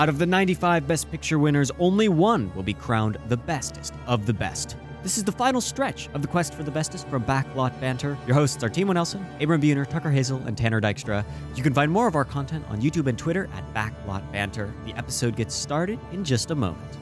Out of the 95 Best Picture winners, only one will be crowned the bestest of the best. This is the final stretch of the quest for the bestest from Backlot Banter. Your hosts are Timo Nelson, Abram Buhner, Tucker Hazel, and Tanner Dykstra. You can find more of our content on YouTube and Twitter at Backlot Banter. The episode gets started in just a moment.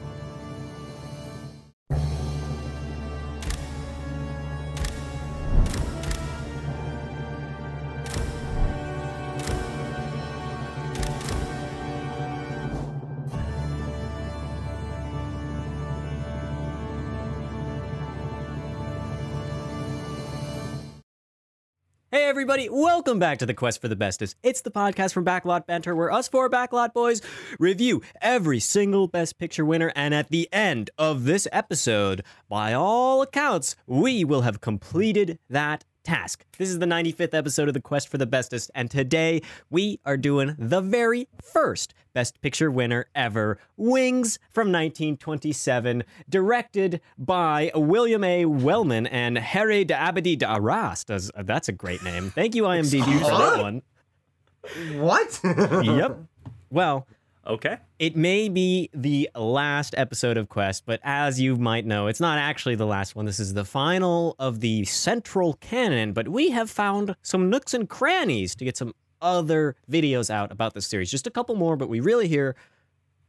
Everybody, welcome back to the Quest for the Bestest. It's the podcast from Backlot Banter where us four Backlot boys review every single Best Picture winner and at the end of this episode, by all accounts, we will have completed that task. This is the 95th episode of the Quest for the Bestest and today we are doing the very first Best Picture winner ever, Wings from 1927, directed by William A. Wellman and Harry d'Abbadie d'Arrast. Does That's a great name. Thank you, IMDb, for that one. What? Yep. Well, Okay. it may be the last episode of Quest, but as you might know, it's not actually the last one. This is the final of the central canon, but we have found some nooks and crannies to get some other videos out about this series. Just a couple more, but we really here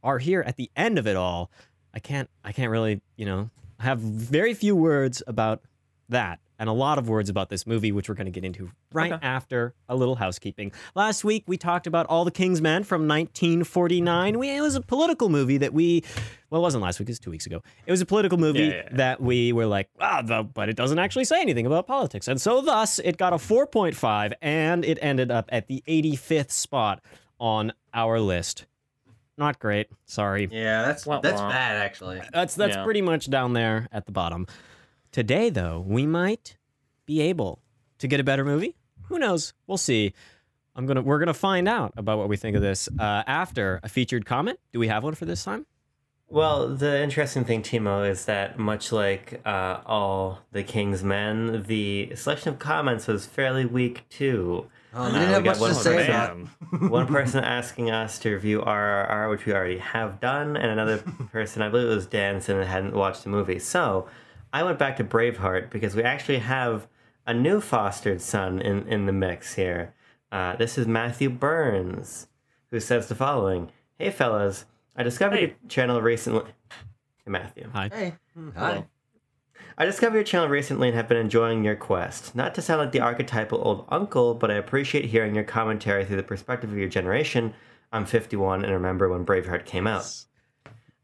are here at the end of it all. I can't I can't really, you know, have very few words about that and a lot of words about this movie, which we're going to get into right Okay. after a little housekeeping. Last week, we talked about All the King's Men from 1949. We, it was a political movie that we, well, it wasn't last week, it was two weeks ago. It was a political movie Yeah, yeah, yeah. that we were like, ah, the, but it doesn't actually say anything about politics. And so, thus, it got a 4.5 and it ended up at the 85th spot on our list. Not great. Sorry. yeah, that's that's bad actually. That's that's Yeah. pretty much down there at the bottom. Today, though, we might be able to get a better movie. Who knows? We'll see. I'm gonna we're gonna find out about what we think of this uh, after a featured comment. Do we have one for this time? Well, the interesting thing, Timo, is that much like uh, all the King's Men, the selection of comments was fairly weak too. Oh, we Uh, didn't we have much one to say man. about. One person asking us to review RRR, which we already have done, and another person, I believe it was Danson, that hadn't watched the movie. So I went back to Braveheart because we actually have a new fostered son in, in the mix here. Uh, this is Matthew Burns, who says the following Hey, fellas, I discovered Hey. your channel recently. Hey, Matthew. Hi. Hey, hi. I discovered your channel recently and have been enjoying your quest. Not to sound like the archetypal old uncle, but I appreciate hearing your commentary through the perspective of your generation. I'm 51 and remember when Braveheart came out.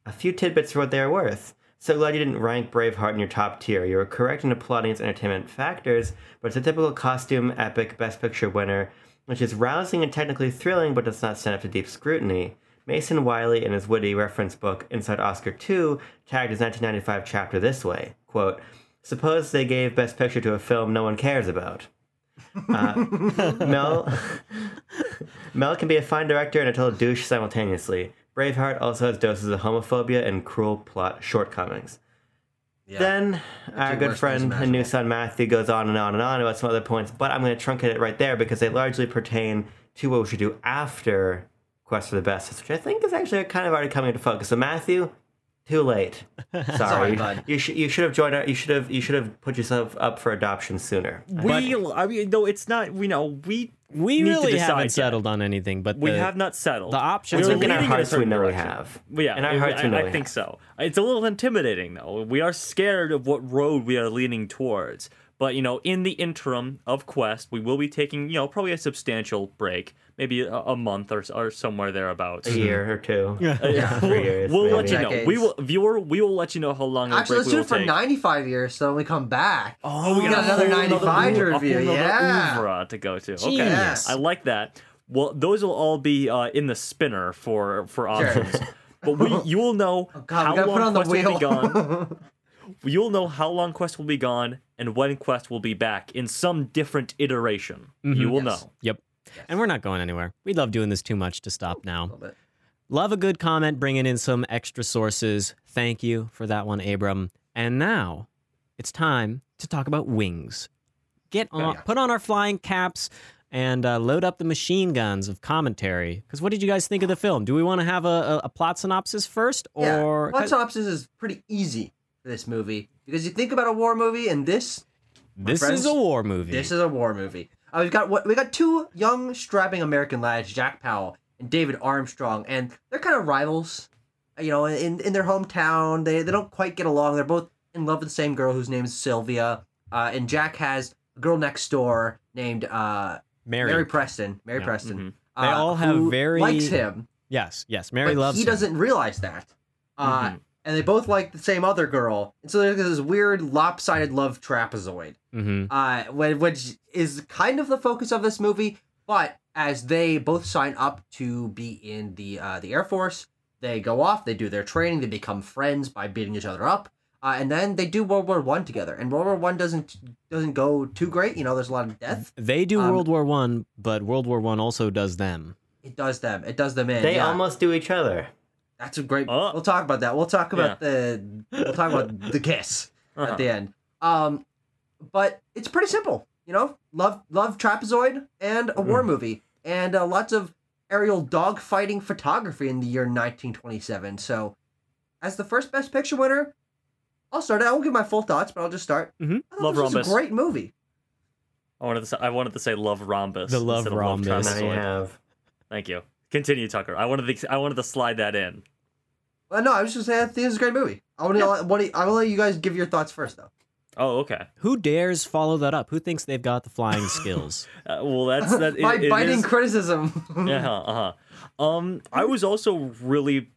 A few tidbits for what they are worth. So glad you didn't rank Braveheart in your top tier. You were correct in applauding its entertainment factors, but it's a typical costume, epic, best picture winner, which is rousing and technically thrilling, but does not stand up to deep scrutiny. Mason Wiley, in his witty reference book Inside Oscar 2, tagged his 1995 chapter this way quote, Suppose they gave Best Picture to a film no one cares about. Uh, Mel, Mel can be a fine director and a total douche simultaneously. Braveheart also has doses of homophobia and cruel plot shortcomings. Yeah. Then our two good friend and new son Matthew goes on and on and on about some other points, but I'm going to truncate it right there because they largely pertain to what we should do after Quest for the Best, which I think is actually kind of already coming into focus. So Matthew, too late. Sorry, Sorry, bud. you should you should have joined. Our, you should have you should have put yourself up for adoption sooner. We, I mean, no, it's not. We know we We need really decide haven't yet. settled on anything, but we the- have not settled. the options We I were think in our hearts we know we have. Well, yeah, In our I- hearts we know I we think have. so. It's a little intimidating though. We are scared of what road we are leaning towards. But you know, in the interim of Quest, we will be taking you know probably a substantial break, maybe a, a month or or somewhere thereabouts. A mm-hmm. year or two. Yeah. Uh, three years. We'll let you know. We will, viewer. We will let you know how long. Actually, break let's we do it for take. 95 years, so when we come back. Oh, we got a another whole 95 to review, yeah. oeuvre to go to. Okay, Genius. I like that. Well, those will all be uh, in the spinner for for options. But we, you will know Oh, God, how long put on the Quest will be gone. You'll know how long Quest will be gone and when Quest will be back in some different iteration. Mm-hmm. You will Yes. know. Yep. And we're not going anywhere. We love doing this too much to stop now. little bit. Love a good comment, bringing in some extra sources. Thank you for that one, Abram. And now it's time to talk about wings. Get on, yeah. put on our flying caps. and uh, load up the machine guns of commentary. Because what did you guys think of the film? Do we want to have a, a, a plot synopsis first, Yeah. or Plot synopsis is pretty easy for this movie because you think about a war movie, and this this friends, is a war movie? this is a war movie. Uh, we've got what we got two young strapping American lads, Jack Powell and David Armstrong, and they're kind of rivals. You know, in in their hometown, they they don't quite get along. They're both in love with the same girl whose name is Sylvia, uh, and Jack has a girl next door named uh, Mary. Mary Preston. Mary Yeah. Preston. Mhm. They uh, all have very- likes him. Yes, yes. Mary but loves he him. doesn't realize that. Uh, Mhm. And they both like the same other girl, and so there's this weird lopsided love trapezoid, hmm uh, which is kind of the focus of this movie. But as they both sign up to be in the uh, the Air Force, they go off, they do their training, they become friends by beating each other up, uh, and then they do World War One together. And World War One doesn't doesn't go too great. You know, there's a lot of death. They do Um, World War One, but World War One also does them. It does them. It does them in. They yeah. almost do each other. That's a great. Oh. We'll talk about that. We'll talk about the. We'll talk about the kiss Uh-huh. at the end. Um, but it's pretty simple. You know, love love trapezoid and a war movie and uh, lots of aerial dogfighting photography in the year 1927. So, as the first Best Picture winner, I'll start. I won't give my full thoughts, but I'll just start. Mm-hmm. I Love this was Rhombus. a great movie. I wanted to say, I wanted to say love rhombus. The love instead of rhombus. Love Now you trapezoid. have. Thank you. Continue, Tucker. I wanted to I wanted to slide that in. Well, no, I was just saying I think it's a great movie. I want to. What do you- I will let you guys give your thoughts first, though. Oh, okay. Who dares follow that up? Who thinks they've got the flying skills? Uh, well, that's that. My it- it biting is- criticism. yeah, uh huh. Um, I was also really,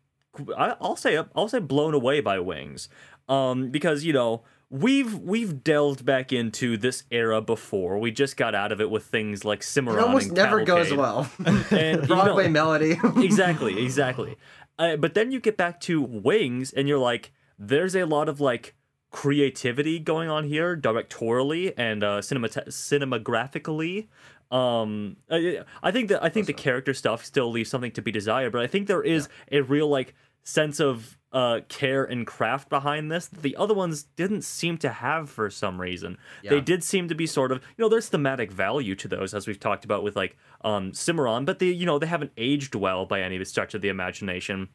I, I'll say, I'll say, blown away by Wings, um, because you know we've we've delved back into this era before. We just got out of it with things like Cimarron. It almost and never goes well. And, Broadway know- melody. exactly, exactly. Uh, but then you get back to Wings, and you're like, there's a lot of like creativity going on here, directorially and uh, cinemat- cinemagraphically. Um, I, I think that I think the character stuff still leaves something to be desired, but I think there is a real like sense of uh care and craft behind this that the other ones didn't seem to have for some reason. They did seem to be sort of you know there's thematic value to those as we've talked about with like um Cimarron, but they you know they haven't aged well by any stretch of the imagination.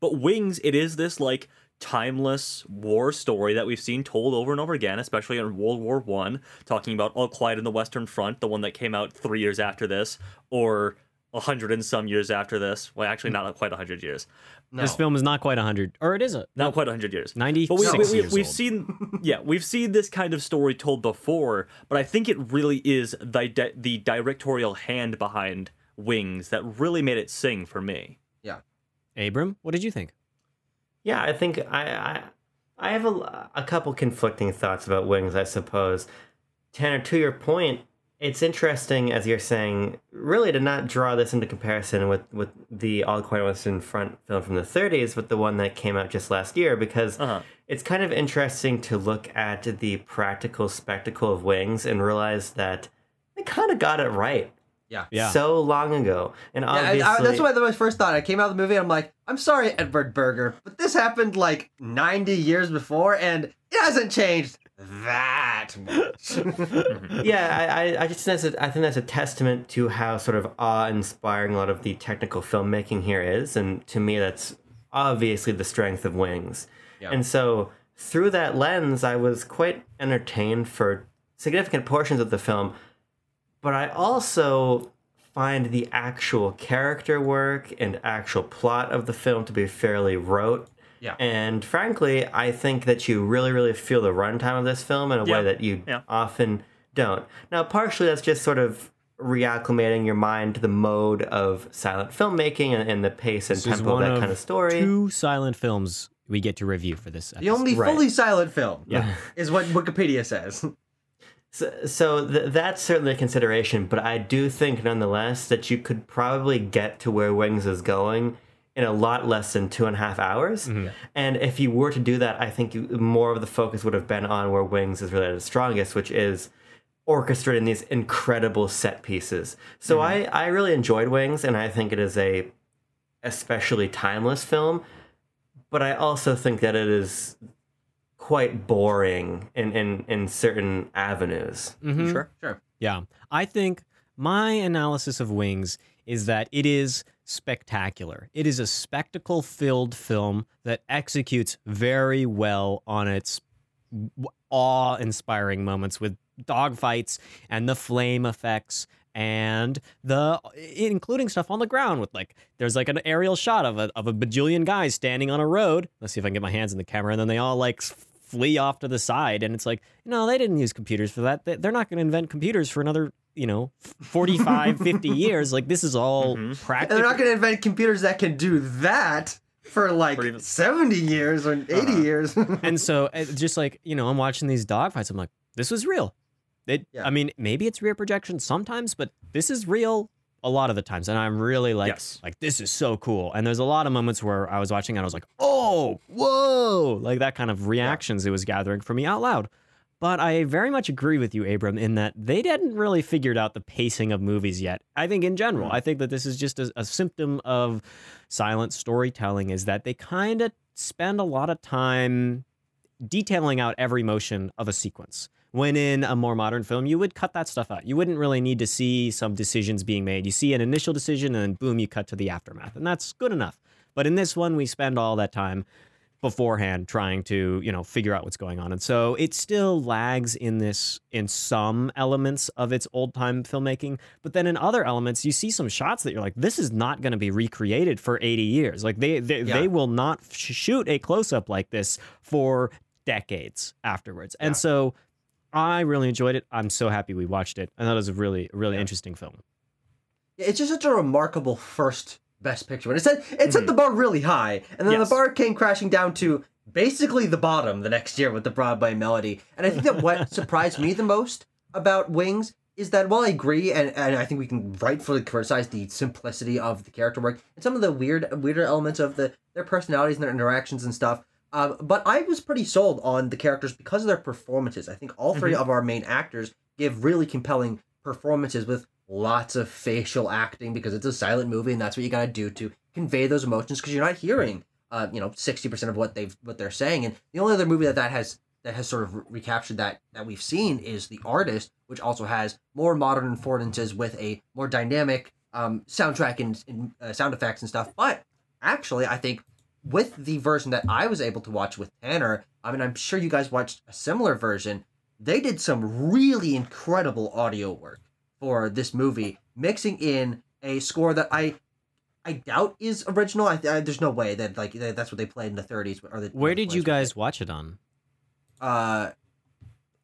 But Wings, it is this like timeless war story that we've seen told over and over again, especially in World War One, talking about All Quiet on the Western Front, the one that came out three years after this, or a hundred and some years after this. Well, actually, not quite a hundred years, No. This film is not quite 100, or it is a not quite a hundred years. 96 But we, we, we, years we've old. seen, yeah, we've seen this kind of story told before, but I think it really is the the directorial hand behind Wings that really made it sing for me. Yeah. Abram, what did you think? Yeah, I think I I, I have a, a couple conflicting thoughts about Wings, I suppose. Tanner, to your point, it's interesting, as you're saying, really to not draw this into comparison with, with the All Quiet on the Western Front film from the 30s, with the one that came out just last year, because Uh-huh. it's kind of interesting to look at the practical spectacle of Wings and realize that they kind of got it right Yeah. Yeah. so long ago. And Yeah, I- obviously, I- that's what my first thought. I came out of the movie. I'm like, I'm sorry, Edward Berger, but this happened like 90 years before, and it hasn't changed that much. yeah, I, I, just think that's a, I think that's a testament to how sort of awe-inspiring a lot of the technical filmmaking here is, and to me, that's obviously the strength of Wings. Yeah. And so, through that lens, I was quite entertained for significant portions of the film, but I also find the actual character work and actual plot of the film to be fairly rote. Yeah. And frankly, I think that you really, really feel the runtime of this film in a Yeah. way that you Yeah. often don't. Now, partially that's just sort of reacclimating your mind to the mode of silent filmmaking and, and the pace and This tempo of that of kind of story. Two silent films we get to review for this episode. the only Right. fully silent film Yeah. is what Wikipedia says. So, so th- that's certainly a consideration, but I do think nonetheless that you could probably get to where Wings is going in a lot less than two and a half hours. And if you were to do that, I think you, more of the focus would have been on where Wings is really at its strongest, which is orchestrating these incredible set pieces. So I, I really enjoyed Wings, and I think it is a especially timeless film. But I also think that it is quite boring in, in, in certain avenues. Mhm. Sure. Sure. Yeah. I think my analysis of Wings is that it is spectacular. It is a spectacle filled film that executes very well on its awe inspiring moments with dogfights and the flame effects and the including stuff on the ground with like there's like an aerial shot of a of a bajillion guys standing on a road. Let's see if I can get my hands in the camera, and then they all like flee off to the side, and it's like no, they didn't use computers for that. They- They're not going to invent computers for another you know 45 50 years like this is all And practical they're not going to invent computers that can do that for like For even- 70 years or 80 Uh-huh. years. and so it's just like you know i'm watching these dogfights i'm like this was real it Yeah. i mean maybe it's rear projection sometimes but this is real a lot of the times and i'm really like Yes. like this is so cool and there's a lot of moments where i was watching and i was like oh whoa like that kind of reactions it was gathering for me out loud but I very much agree with you, Abram, in that they hadn't really figured out the pacing of movies yet. I think in general, Mm. I think that this is just a, a symptom of silent storytelling is that they kind of spend a lot of time detailing out every motion of a sequence. When in a more modern film, you would cut that stuff out. You wouldn't really need to see some decisions being made. You see an initial decision and then boom, you cut to the aftermath. And that's good enough. But in this one, we spend all that time beforehand trying to you know figure out what's going on and so it still lags in this in some elements of its old time filmmaking but then in other elements you see some shots that you're like this is not going to be recreated for 80 years like they they, Yeah. they will not sh- shoot a close up like this for decades afterwards and Yeah. so i really enjoyed it i'm so happy we watched it and that was a really really Yeah. interesting film it's just such a remarkable first best picture. And it said it set Mhm. the bar really high, and then Yes. the bar came crashing down to basically the bottom the next year with the Broadway melody. And I think that what surprised me the most about Wings is that while I agree, and, and I think we can rightfully criticize the simplicity of the character work and some of the weird weirder elements of the their personalities and their interactions and stuff. Um, but I was pretty sold on the characters because of their performances. I think all 3 of our main actors give really compelling performances with lots of facial acting because it's a silent movie and that's what you got to do to convey those emotions because you're not hearing uh, you know 60% of what they've what they're saying. And the only other movie that that has that has sort of re- recaptured that that we've seen is the artist which also has more modern affordances with a more dynamic um, soundtrack and, and uh, sound effects and stuff. But actually i think with the version that i was able to watch with tanner i mean i'm sure you guys watched a similar version they did some really incredible audio work for this movie, mixing in a score that I I doubt is original. I, I there's no way that like that's what they played in the 30s. Or the, where the did you guys watch it on Uh,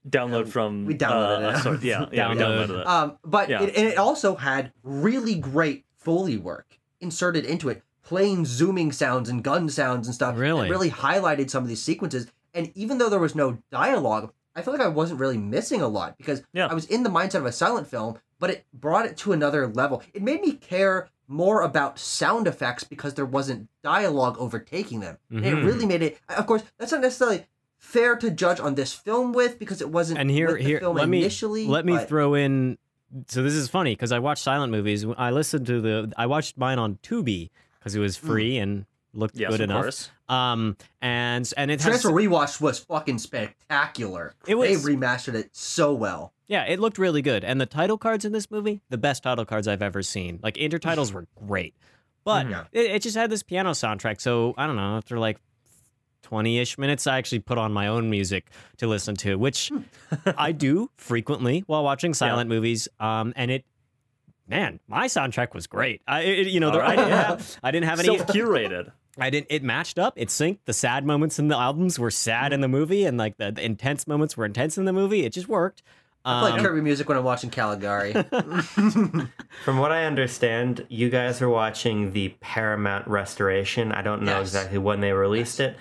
Download from we downloaded uh, it. sorry, yeah, yeah, we downloaded it. um, but Yeah. it, and it also had really great foley work inserted into it, playing zooming sounds and gun sounds and stuff. Really? It really highlighted some of these sequences. And even though there was no dialogue, I feel like I wasn't really missing a lot because Yeah. I was in the mindset of a silent film, but it brought it to another level. It made me care more about sound effects because there wasn't dialogue overtaking them. Mhm. it really made it. Of course, that's not necessarily fair to judge on this film with because it wasn't and here here film let me initially. let me but- throw in so this is funny because i watch silent movies i listened to the i watched mine on tubi because it was free and looked Yes, good of enough course. um and and it has Transfer Rewatch was fucking spectacular. It was- They remastered it so well. yeah it looked really good and the title cards in this movie the best title cards i've ever seen like intertitles were great but Yeah. it, it just had this piano soundtrack so i don't know after like 20-ish minutes i actually put on my own music to listen to which i do frequently while watching silent movies um and it man my soundtrack was great i it, you know there, I, didn't have, I didn't have any Self curated. I didn't. It matched up. It synced. The sad moments in the albums were sad in the movie, and like the, the intense moments were intense in the movie. It just worked. I play Um, Kirby music when I'm watching Caligari. From what I understand, you guys are watching the Paramount restoration. I don't know Yes. exactly when they released it,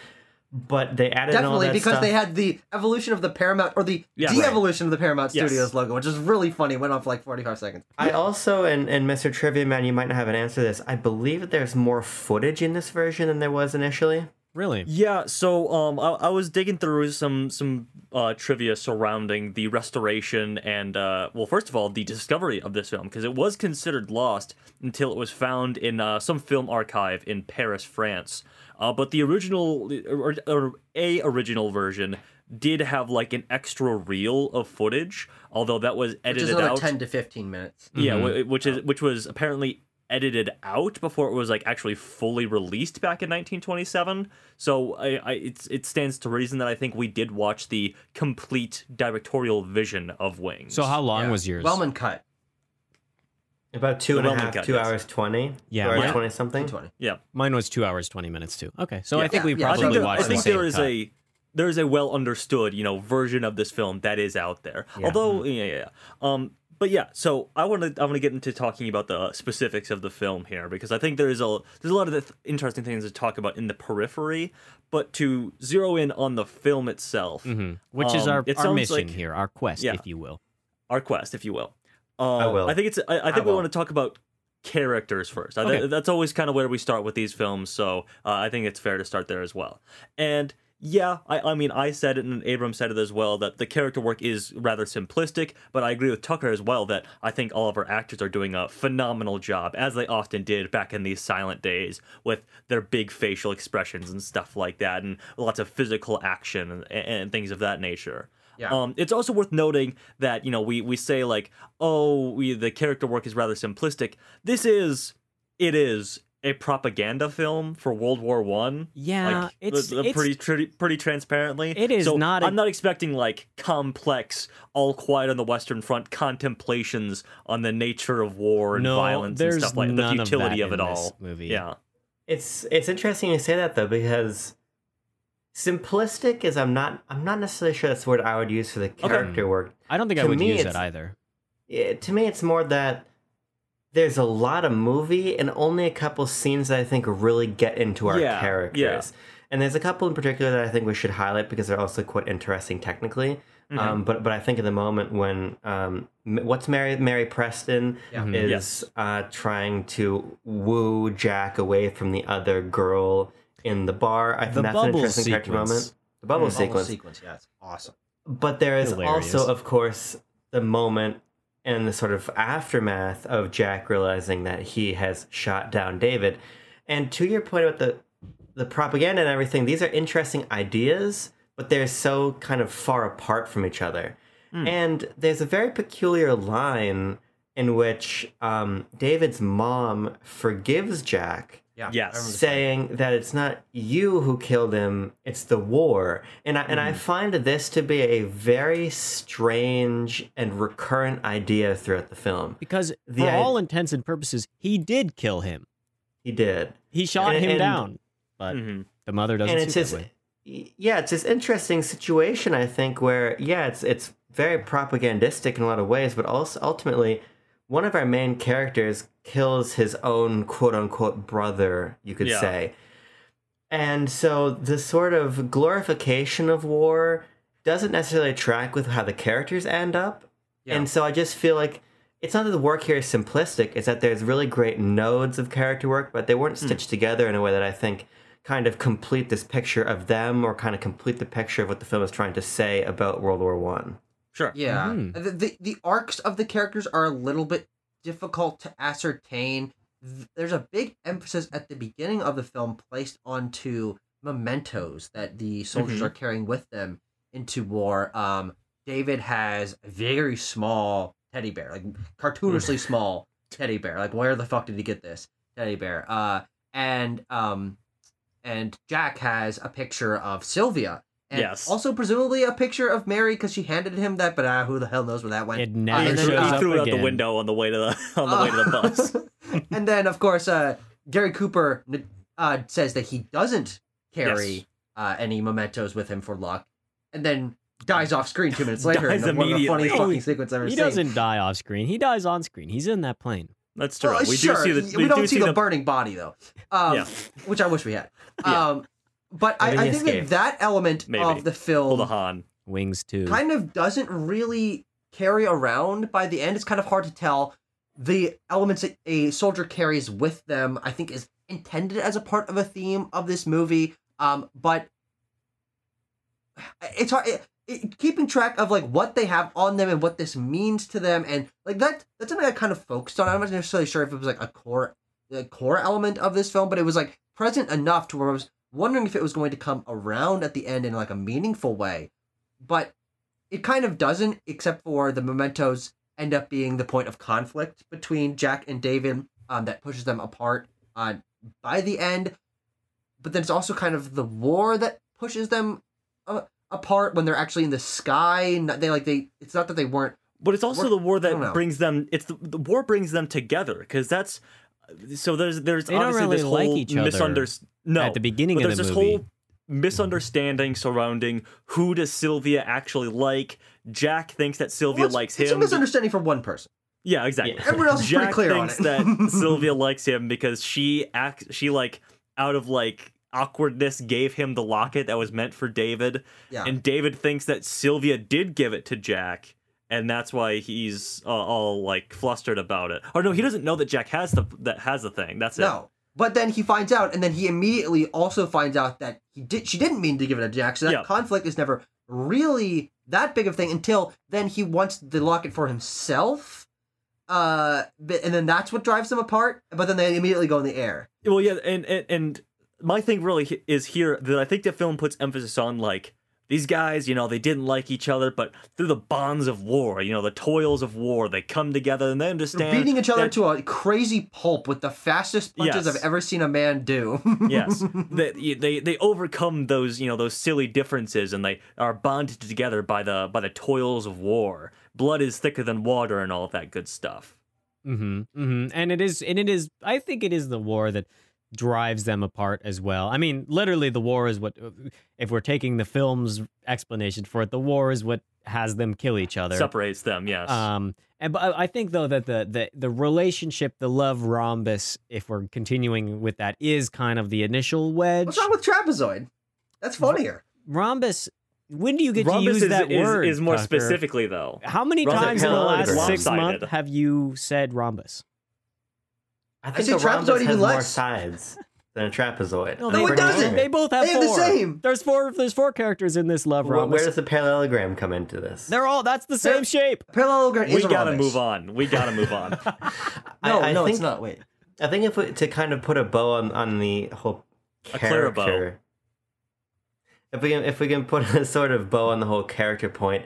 but they added in all Definitely that because stuff. they had the evolution of the Paramount or the Yeah. de-evolution of the Paramount Yes. Studios logo, which is really funny. It went on for like 45 seconds. I also, and, and Mr. Trivia Man, you might not have an answer to this. I believe that there's more footage in this version than there was initially. really. Yeah, so um, I, I was digging through some some uh, trivia surrounding the restoration and uh, well, first of all, the discovery of this film because it was considered lost until it was found in uh, some film archive in Paris, France. Uh, but the original or, or a original version did have like an extra reel of footage, although that was Which edited is out. ten to fifteen minutes. Yeah, Mhm. which is which was apparently edited out before it was like actually fully released back in 1927. So I, I it's it stands to reason that I think we did watch the complete directorial vision of Wings. So how long Yeah. was yours? Wellman cut. About two and a Well, half, got two this. hours twenty. Yeah, two hours mine- twenty something. 20. Yeah, Mine was two hours twenty minutes too. Okay, so I Yeah. think we Yeah, yeah, I I probably think, there, I watched the think same there is cut. a there is a well understood you know version of this film that is out there. Yeah. Although yeah, yeah, yeah. Um, but yeah, so I want to I want to get into talking about the specifics of the film here because I think there's a there's a lot of th- interesting things to talk about in the periphery, but to zero in on the film itself, Mhm. which is Um, our, it our mission like- here, our quest, Yeah. if you will. our quest, if you will. Um, I will. I think it's. I, I think we want to talk about characters first. I Okay. that's always kind of where we start with these films, so uh, I think it's fair to start there as well. And yeah, I, I mean, I said it, and Abram said it as well that the character work is rather simplistic. But I agree with Tucker as well that I think all of our actors are doing a phenomenal job, as they often did back in these silent days, with their big facial expressions and stuff like that, and lots of physical action and, and things of that nature. Yeah. Um, it's also worth noting that you know we we say like, oh, we, the character work is rather simplistic. This is, it is a propaganda film for World War One. Yeah, like, it's- the- the it's- pretty pretty pretty transparently. It is so not a- I'm not expecting like complex, all quiet on the Western Front contemplations on the nature of war and No, violence and stuff like the none of futility that of, it in this all. movie. Yeah. It's it's interesting you say that though because simplistic is I'm not I'm not necessarily sure that's the word I would use for the character work. I don't think I To would me, use it either. It, to me, it's more that there's a lot of movie and only a couple scenes that I think really get into our Yeah, characters. yeah. And there's a couple in particular that I think we should highlight because they're also quite interesting technically. Mm-hmm. Um, but but I think in the moment when um, what's Mary Mary Preston Yeah. Mhm. is Yes. uh, trying to woo Jack away from the other girl in the bar. I think The that's an interesting character sequence. moment. The bubble Bubble sequence. sequence. Yeah, it's awesome. But there is Hilarious. also, of course, the moment and the sort of aftermath of Jack realizing that he has shot down David. And to your point about the the propaganda and everything, these are interesting ideas, but they're so kind of far apart from each other. And there's a very peculiar line in which um, David's mom forgives Jack Yeah. Yes. I remember saying that it's not you who killed him it's the war and I, and Mm-hmm. I find this to be a very strange and recurrent idea throughout the film Because The for i- all intents and purposes, he did kill him. he did He shot And- him and- down, but Mhm. the mother doesn't and see it's it that way. yeah it's this interesting situation i think where yeah it's it's very propagandistic in a lot of ways but also ultimately one of our main characters kills his own quote unquote brother you could Yeah. say and so the sort of glorification of war doesn't necessarily track with how the characters end up Yeah. and so i just feel like it's not that the work here is simplistic it's that there's really great nodes of character work but they weren't stitched together in a way that i think kind of complete this picture of them or kind of complete the picture of what the film is trying to say about world war one Sure. Yeah, Mhm. the, the the arcs of the characters are a little bit difficult to ascertain. There's a big emphasis at the beginning of the film placed onto mementos that the soldiers Mhm. are carrying with them into war. Um, David has a very small teddy bear, like cartoonishly small teddy bear. Like where the fuck did he get this teddy bear? Uh, and um, and Jack has a picture of Sylvia. And Yes. Also, presumably a picture of Mary because she handed him that, but uh, who the hell knows where that went? It Uh, never and he then, threw, shows he up threw it out the window on the way to the on the way to the bus. and then, of course, uh, Gary Cooper uh, says that he doesn't carry Yes. uh, any mementos with him for luck, and then dies off screen two minutes later. Dies in one of the immediately. funniest fucking sequence I've ever He seen. doesn't die off screen. He dies on screen. He's in that plane. That's true. Well, we sure, do see the we, we don't do see the, burning body though, um, Yeah. which I wish we had. Yeah. Um, but I, I think that that element Maybe. of the film the Han. Wings too. kind of doesn't really carry around by the end. It's kind of hard to tell. The elements that a soldier carries with them, I think, is intended as a part of a theme of this movie. Um, but it's hard. It, it, keeping track of like what they have on them and what this means to them, and like that that's something I kind of focused on. I'm not necessarily sure if it was like a core, a core element of this film, but it was like present enough to where I was wondering if it was going to come around at the end in like a meaningful way but it kind of doesn't, except for the mementos end up being the point of conflict between Jack and David um, that pushes them apart uh, by the end. But then it's also kind of the war that pushes them uh, apart when they're actually in the sky. Not- They like they. It's not that they weren't. But it's also We're- the war I don't know. that brings them. It's the, the war brings them together because that's. So there's there's They don't obviously really this like whole each other No, at the beginning but of there's the this movie. whole misunderstanding surrounding who does Sylvia actually like. Jack thinks that Sylvia Well, it's- likes it's a misunderstanding for one person. Yeah, exactly. Yeah. Everyone else is Jack pretty clear on thinks it. that Sylvia likes him because she act she like out of like awkwardness gave him the locket that was meant for David, yeah. and David thinks that Sylvia did give it to Jack, and that's why he's uh, all like flustered about it. Or no, he doesn't know that Jack has the that has the thing. That's it. No. But then he finds out, and then he immediately also finds out that he did. She didn't mean to give it to Jack. So that Yeah. conflict is never really that big of a thing until then he wants the locket for himself. Uh, and then that's what drives them apart. But then they immediately go in the air. Well, yeah, and and, and my thing really is here that I think the film puts emphasis on like these guys, you know, they didn't like each other, but through the bonds of war, you know, the toils of war, they come together and they They're understand beating each other that- to a crazy pulp with the fastest punches Yes. I've ever seen a man do. yes they, they they overcome those you know those silly differences and they are bonded together by the by the toils of war blood is thicker than water and all that good stuff Mm-hmm. Mm-hmm. And it is, and it is. I think it is the war that drives them apart as well. I mean, literally, the war is what. If we're taking the film's explanation for it, the war is what has them kill each other. separates them yes Um, and but I I think though that the the the relationship, the love rhombus, if we're continuing with that, is kind of the initial wedge. What's wrong with trapezoid? That's funnier. Rhombus. When do you get Rhombus to use is, that is, word? is more Tucker? specifically though How many Rhombus times in the last six months have you said rhombus? I think say a trapezoid rhombus has more less. sides than a trapezoid. No, I'm it doesn't. sure. They both have They're the four. same. There's four. There's four characters in this love Wh- rhombus. Where does the parallelogram come into this? They're all. That's the same They're- shape. Parallelogram we is gotta rhombus. move on we gotta move on No, I, I no, think, it's not. Wait. I think if we, to kind of put a bow on, on the whole A clearer bow. character, if we can if we can put a sort of bow on the whole character point,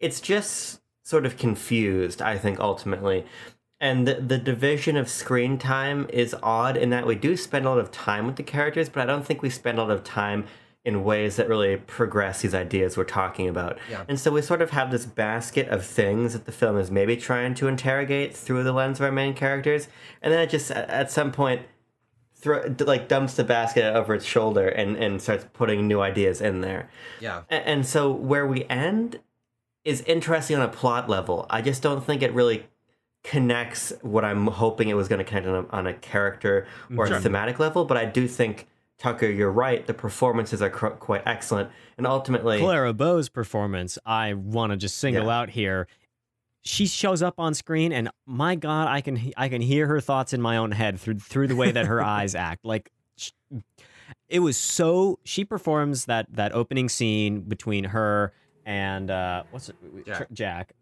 it's just sort of confused. I think ultimately, and the, the division of screen time is odd in that we do spend a lot of time with the characters, but I don't think we spend a lot of time in ways that really progress these ideas we're talking about. Yeah. And so we sort of have this basket of things that the film is maybe trying to interrogate through the lens of our main characters, and then it just at some point throw like dumps the basket over its shoulder and and starts putting new ideas in there. Yeah. A- And so where we end is interesting on a plot level. I just don't think it really connects what I'm hoping it was going to connect on a, on a character or a thematic level. But I do think Tucker, you're right. The performances are cr- quite excellent, and ultimately, Clara Bow's performance, I want to just single Yeah. out here. She shows up on screen, and my God, I can I can hear her thoughts in my own head through through the way that her eyes act. Like, sh- it was so. She performs that that opening scene between her and uh, what's it? Jack. Jack.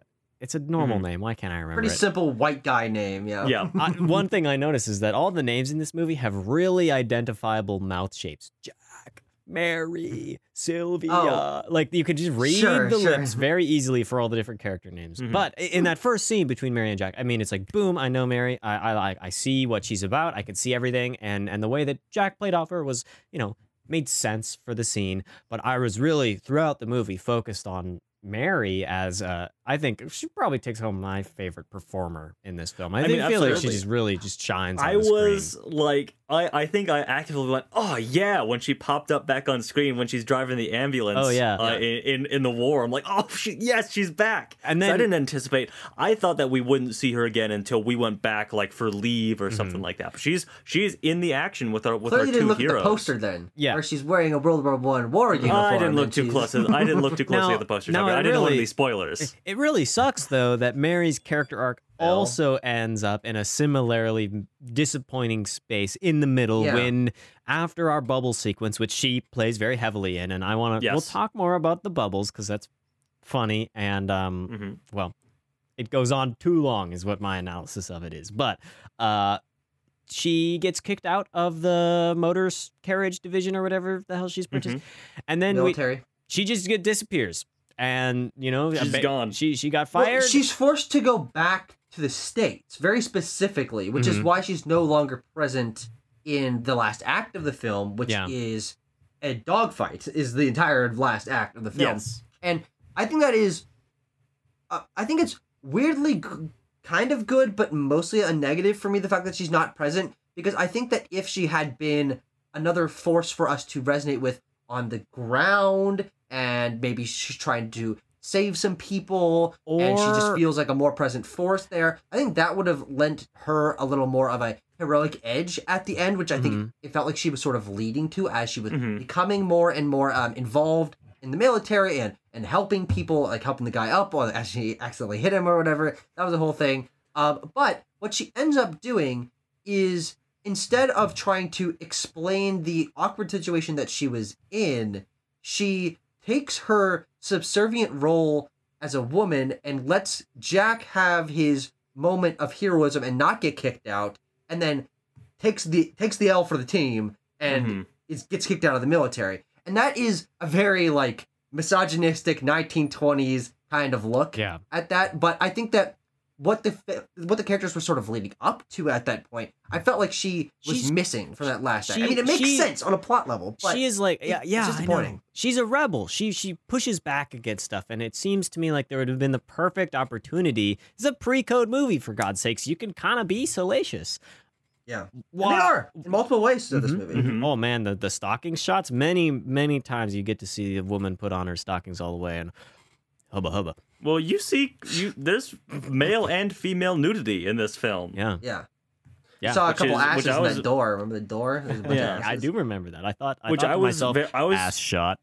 It's a normal Mhm. name. Why can't I remember Pretty it? simple white guy name. Yeah. yeah I, one thing I notice is that all the names in this movie have really identifiable mouth shapes. Jack, Mary, Sylvia. Oh. Like you could just read Sure, the sure. lips very easily for all the different character names. Mhm. But in that first scene between Mary and Jack, I mean, it's like boom, I know Mary. I I I- I see what she's about. I can see everything, and and the way that Jack played off her was, you know, made sense for the scene. But I was really throughout the movie focused on Mary as uh, I think she probably takes home my favorite performer in this film. I, I think mean, feel like she just really just shines. On I the screen. was like, I, I think I actively went, oh yeah, when she popped up back on screen when she's driving the ambulance. Oh, yeah. uh, In, in in the war, I'm like, oh she, yes, she's back. And So I didn't anticipate. I thought that we wouldn't see her again until we went back like for leave or Mm-hmm. something like that. But she's she's in the action with our with Clearly, our two didn't look heroes. at the poster then. Yeah. Where she's wearing a World War One war uniform. I didn't look too she's- close. I didn't look too closely Now- at the poster. now Tucker. it I didn't want really- any spoilers. It really sucks though that Mary's character arc Well. also ends up in a similarly disappointing space in the middle Yeah. when after our bubble sequence, which she plays very heavily in, and I want to we'll talk more about the bubbles because that's funny and um hmm well it goes on too long is what my analysis of it is but uh she gets kicked out of the motors carriage division or whatever the hell she's partic- and then we, she just get disappears and you know, She's ba- gone. She she got Well, fired. she's forced to go back to the states very specifically, which is Mhm. why she's no longer present in the last act of the film, which Yeah. is a dogfight. Is the entire last act of the film, Yes. and I think that is, uh, I think it's weirdly g- kind of good, but mostly a negative for me. The fact that she's not present because I think that if she had been another force for us to resonate with on the ground, and maybe she's trying to save some people, and she just feels like a more present force there. I think that would have lent her a little more of a heroic edge at the end, which I think Mhm. it felt like she was sort of leading to as she was Mhm. becoming more and more um, involved in the military and and helping people, like helping the guy up, or as she accidentally hit him or whatever. That was the whole thing. Um, but what she ends up doing is instead of trying to explain the awkward situation that she was in, she takes her subservient role as a woman and lets Jack have his moment of heroism and not get kicked out, and then takes the takes the L for the team and Mhm. is gets kicked out of the military. And that is a very like misogynistic 1920s kind of look yeah. at that. But I think that what the what the characters were sort of leading up to at that point, I felt like she was She's- missing from that last act. I mean, it makes she- sense on a plot level, but she is like yeah it's yeah I disappointing. know. she's a rebel she she pushes back against stuff and it seems to me like there would have been the perfect opportunity it's a pre-code movie for god's sakes you can kind of be salacious yeah, and Why- they are in multiple ways to this Mhm, movie. mhm. oh man the, the stocking shots many many times you get to see a woman put on her stockings all the way and hubba hubba Well, you see, you there's male and female nudity in this film. yeah Yeah, Yeah, saw a couple is- which ashes in was- that door. Remember the door? There's a bunch of Yeah. I do remember that. I thought, I Which thought I was myself, ve- I was- ass shot.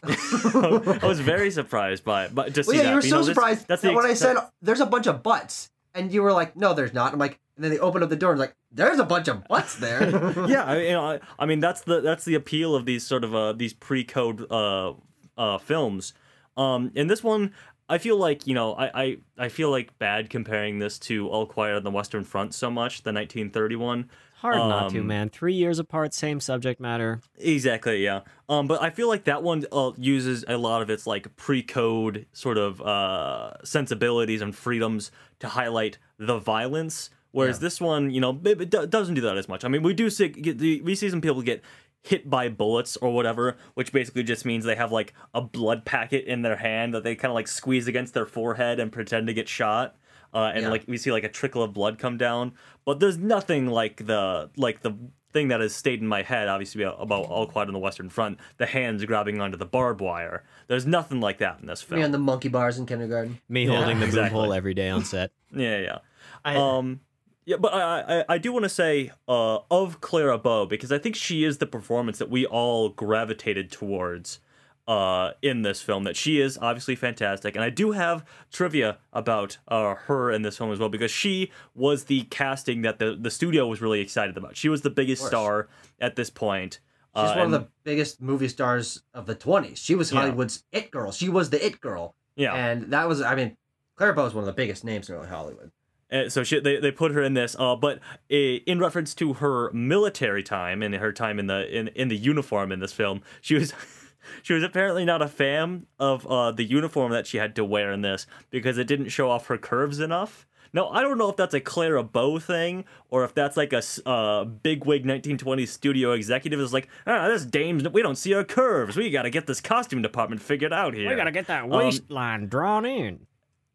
I was very surprised by it, but just Well, yeah, that. you were but, so know, surprised that's that the when I said there's a bunch of butts, and you were like, "No, there's not." I'm like, and then they opened up the door and like, "There's a bunch of butts there." yeah, I, you know, I, I mean that's the that's the appeal of these sort of uh these pre-code uh uh films. Um, in this one, I feel like you know I, I I feel like bad comparing this to All Quiet on the Western Front so much, the 1931. Hard not to, Um, man. Three years apart, same subject matter. Exactly, yeah. Um, but I feel like that one uh, uses a lot of its like pre-code sort of uh, sensibilities and freedoms to highlight the violence, whereas Yeah. this one, you know, it, doesn't do that as much. I mean, we do see get the, we see some people get hit by bullets or whatever, which basically just means they have like a blood packet in their hand that they kind of like squeeze against their forehead and pretend to get shot. Uh, and Yeah. like we see like a trickle of blood come down, but there's nothing like the like the thing that has stayed in my head, obviously about All Quiet on the Western Front, the hands grabbing onto the barbed wire. There's nothing like that in this film. Me on the monkey bars in kindergarten. Me Yeah, holding the boom exactly. hole every day on set. Yeah, yeah. I, Um, yeah, but I, I, I do want to say uh, of Clara Bow because I think she is the performance that we all gravitated towards uh, in this film. That she is obviously fantastic, and I do have trivia about uh, her in this film as well because she was the casting that the the studio was really excited about. She was the biggest star at this point. She's uh, one and- of the biggest movie stars of the 20s. She was Yeah. Hollywood's it girl. She was the it girl. yeah. And that was, I mean, Clara Bow is one of the biggest names in early Hollywood. Uh, so she, they, they put her in this, uh, but uh, in reference to her military time and her time in the in, in the uniform in this film, she was she was apparently not a fan of uh, the uniform that she had to wear in this because it didn't show off her curves enough. Now I don't know if that's a Clara Bow thing or if that's like a uh, bigwig 1920s studio executive is like, ah, this dame's we don't see her curves. We got to get this costume department figured out here. We gotta get that Um, waistline drawn in.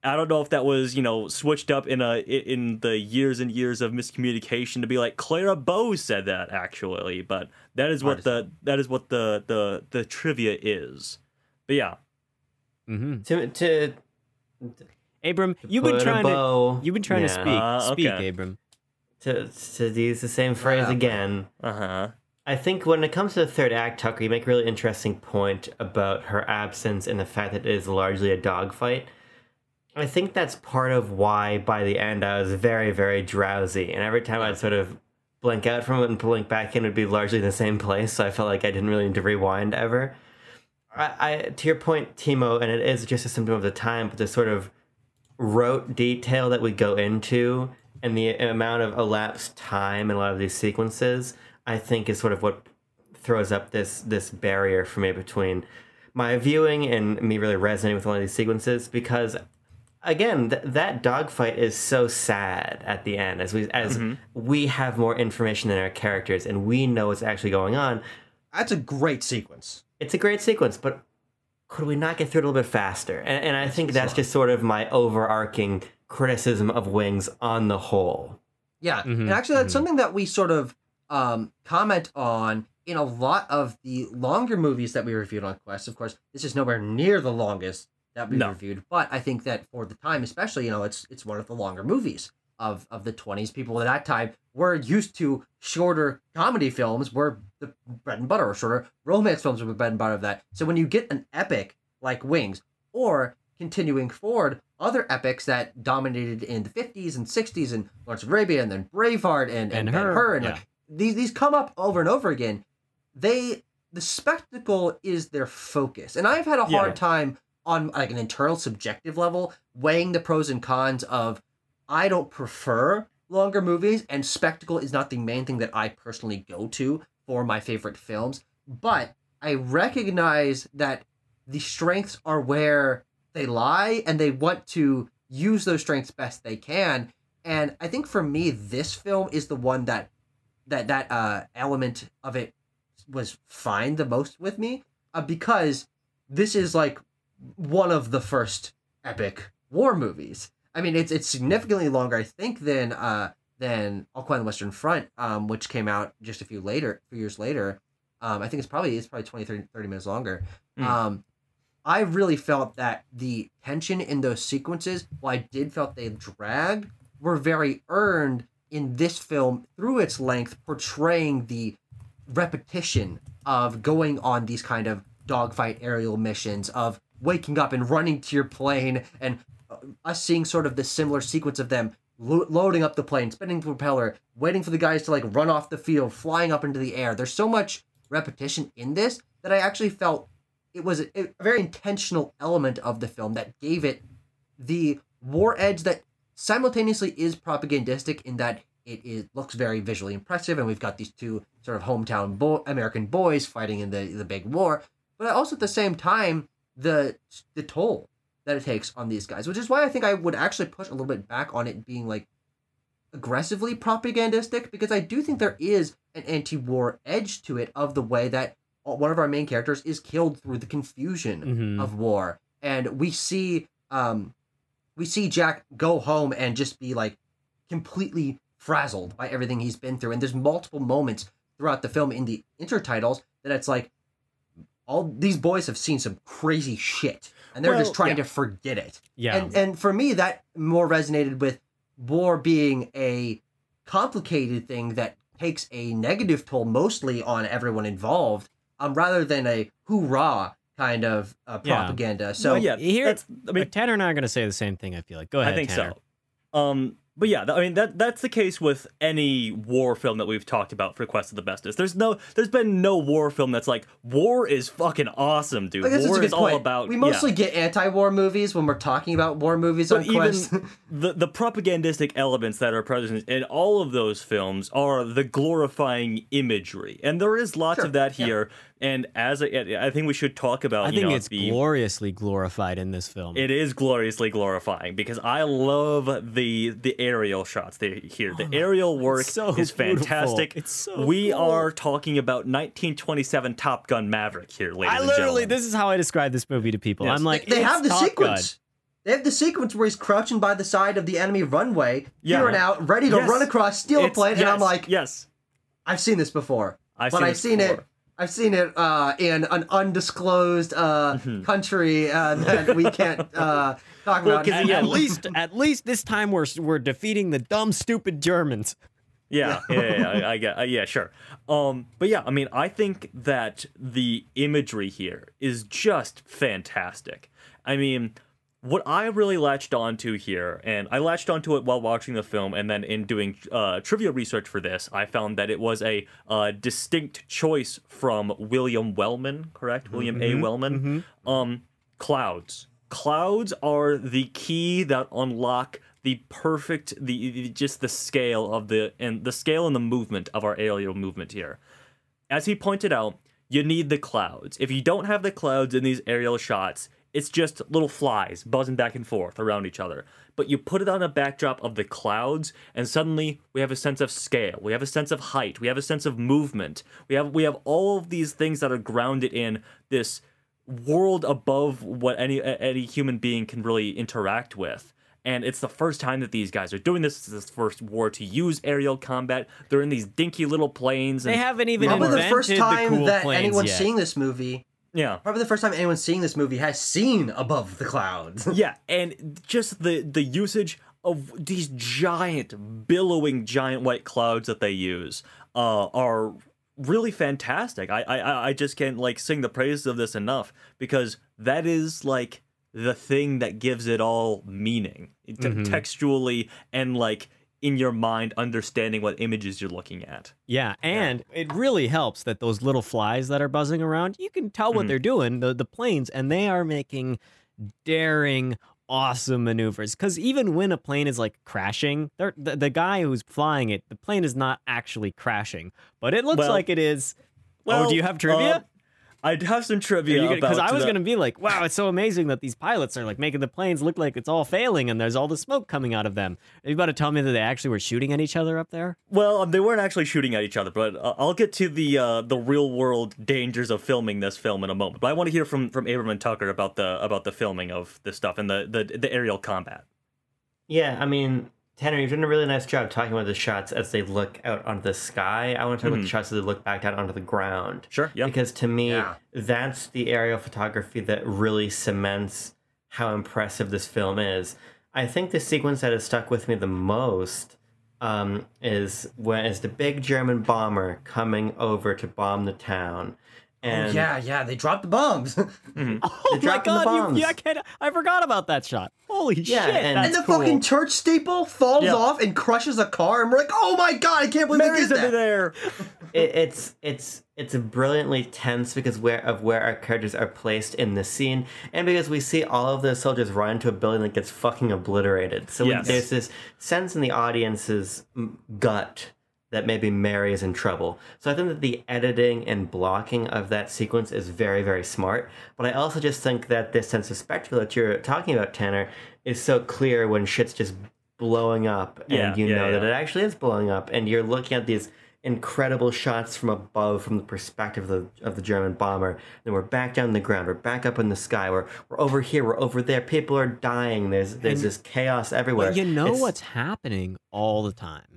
I don't know if that was you know switched up in a in the years and years of miscommunication to be like Clara Bow said that actually, but that is what to the that is what the the the trivia is. But yeah, hmm to, to Abram, you've been trying to you've been trying to speak. Uh, Speak. Abram. to, to use the same phrase Yeah. again. uh huh. I think when it comes to the third act, Tucker, you make a really interesting point about her absence and the fact that it is largely a dogfight. I think that's part of why by the end I was very, very drowsy. And every time I'd sort of blink out from it and blink back in, would be largely the same place. So I felt like I didn't really need to rewind ever. I, I to your point, Timo, and it is just a symptom of the time, but the sort of rote detail that we go into and the amount of elapsed time in a lot of these sequences, I think is sort of what throws up this this barrier for me between my viewing and me really resonating with one of these sequences because again th- that dogfight is so sad at the end as we as we have more information than our characters and we know what's actually going on That's a great sequence. it's a great sequence but could we not get through it a little bit faster and, and i think that's just sort of my overarching criticism of wings on the whole Yeah, Mhm, and actually, that's mhm. something that we sort of um, comment on in a lot of the longer movies that we reviewed on Quest. Of course, this is nowhere near the longest that we No. reviewed, but I think that for the time, especially, you know, it's it's one of the longer movies of of the twenties. People at that time were used to shorter comedy films, were the bread and butter, or shorter romance films were the bread and butter of that. So when you get an epic like Wings, or continuing forward, other epics that dominated in the 50s and 60s and Lawrence of Arabia and then Braveheart and, and, And and Her, her, and yeah. like, these these come up over and over again. They the spectacle is their focus. And I've had a hard Yeah. time on like an internal subjective level weighing the pros and cons of I don't prefer longer movies and spectacle is not the main thing that I personally go to for my favorite films, but I recognize that the strengths are where they lie and they want to use those strengths best they can. And i think for me this film is the one that that that uh element of it was fine the most with me uh, because this is like one of the first epic war movies. I mean it's it's significantly longer i think than uh than all quiet on the western front um which came out just a few later few years later. Um i think it's probably it's probably 20 30, 30 minutes longer. Mm. um I really felt that the tension in those sequences, while I did felt they dragged, were very earned in this film through its length, portraying the repetition of going on these kind of dogfight aerial missions, of waking up and running to your plane, and uh, us seeing sort of the similar sequence of them lo- loading up the plane, spinning the propeller, waiting for the guys to like run off the field, flying up into the air. There's so much repetition in this that I actually felt it was a, a very intentional element of the film that gave it the war edge that simultaneously is propagandistic in that it looks very visually impressive and we've got these two sort of hometown bo- American boys fighting in the the big war but also at the same time the the toll that it takes on these guys which is why I think I would actually push a little bit back on it being like aggressively propagandistic because I do think there is an anti-war edge to it of the way that one of our main characters is killed through the confusion Mhm. of war and we see um we see Jack go home and just be like completely frazzled by everything he's been through and there's multiple moments throughout the film in the intertitles that it's like all these boys have seen some crazy shit and they're Well, just trying yeah. to forget it Yeah. and and for me that more resonated with war being a complicated thing that takes a negative toll mostly on everyone involved um rather than a hoorah kind of uh, Yeah. propaganda so Well, yeah, here- that's, I mean, Tanner and I are going to say the same thing. I feel like. Go ahead. I think Tanner. so. Um, but yeah, I mean that that's the case with any war film that we've talked about for Quest of the Bestest. There's no, there's been no war film that's like war is fucking awesome, dude. War is all about. we yeah. mostly get anti-war movies when we're talking about war movies But on even Quest. the the propagandistic elements that are present in all of those films are the glorifying imagery, and there is lots Sure, of that yeah. Here. And as I, I think we should talk about. I you think know, it's the, gloriously glorified in this film. It is gloriously glorifying because I love the the aerial shots they, here. The ah, aerial work so is beautiful. fantastic. It's so we cool. are talking about 1927 Top Gun Maverick here, ladies I and literally, gentlemen. this is how I describe this movie to people. Yes. I'm like, they it's have the Top sequence. They have the sequence where he's crouching by the side of the enemy runway, Yeah. peering out, ready to Yes. run across, steal a It's- plane, and I'm like, yes, I've seen this before. I've but seen I've this seen it. Before. I've seen it uh, in an undisclosed uh, Mm-hmm. country uh, that we can't uh, talk Well, about. 'cause At, at least, at least this time we're we're defeating the dumb, stupid Germans. Yeah, yeah, yeah, yeah, I, I get, uh, yeah, sure. Um, but yeah, I mean, I think that the imagery here is just fantastic. I mean, what I really latched onto here, and I latched onto it while watching the film, and then in doing uh, trivia research for this, I found that it was a uh, distinct choice from William Wellman, correct? William A. Wellman. Um, clouds. Clouds are the key that unlock the perfect the, the just the scale of the and the scale and the movement of our aerial movement here. As he pointed out, you need the clouds. If you don't have the clouds in these aerial shots, it's just little flies buzzing back and forth around each other. But you put it on a backdrop of the clouds, and suddenly we have a sense of scale. We have a sense of height. We have a sense of movement. We have we have all of these things that are grounded in this world above what any any human being can really interact with. And it's the first time that these guys are doing this. It's the first war to use aerial combat. They're in these dinky little planes. And, They haven't even Probably the invented first time the cool that anyone's yet. seeing this movie. Yeah. Probably the first time anyone's seeing this movie has seen above the clouds. Yeah, and just the the usage of these giant, billowing, giant white clouds that they use uh, are really fantastic. I, I I just can't like sing the praises of this enough because that is like the thing that gives it all meaning t- textually and like in your mind understanding what images you're looking at. Yeah, and it really helps that those little flies that are buzzing around, you can tell what Mhm. they're doing, the the planes, and they are making daring, awesome maneuvers. Because even when a plane is like crashing, they're, the the guy who's flying it, the plane is not actually crashing, but it looks Well- like it is. oh, do you have trivia? uh, I'd have some trivia Because about I was the- gonna be like, wow, it's so amazing that these pilots are like making the planes look like it's all failing, and there's all the smoke coming out of them. Are you about to tell me that they actually were shooting at each other up there? Well, um, they weren't actually shooting at each other, but uh, I'll get to the uh, the real world dangers of filming this film in a moment. But I want to hear from from Abram and Tucker about the about the filming of this stuff and the the, the aerial combat. Yeah, I mean, Tanner, you've done a really nice job talking about the shots as they look out onto the sky. I want to talk about the shots as they look back down onto the ground. Sure. Yeah. Because to me, Yeah. that's the aerial photography that really cements how impressive this film is. I think the sequence that has stuck with me the most um, is when is the big German bomber coming over to bomb the town. Oh, and yeah, yeah, they dropped the bombs. and mm-hmm. Oh my god, you, bombs. yeah, I, can't, I forgot about that shot. Holy Yeah, shit, and- that's the cool. fucking church steeple falls Yeah. off and crushes a car, and we're like, "Oh my god, I can't believe Mary's they did that!" there. it, it's it's it's brilliantly tense because where of where our characters are placed in the scene, and because we see all of the soldiers run into a building that gets fucking obliterated. So Yes. there's this sense in the audience's gut that maybe Mary is in trouble. So I think that the editing and blocking of that sequence is very very smart. But I also just think that this sense of spectacle that you're talking about, Tanner, is so clear when shit's just blowing up, and Yeah, you yeah, know that it actually is blowing up, and you're looking at these incredible shots from above from the perspective of the, of the German bomber. Then we're back down on the ground. We're back up in the sky. We're, we're over here. We're over there. People are dying. There's there's And- this chaos everywhere. But you know It's- what's happening all the time.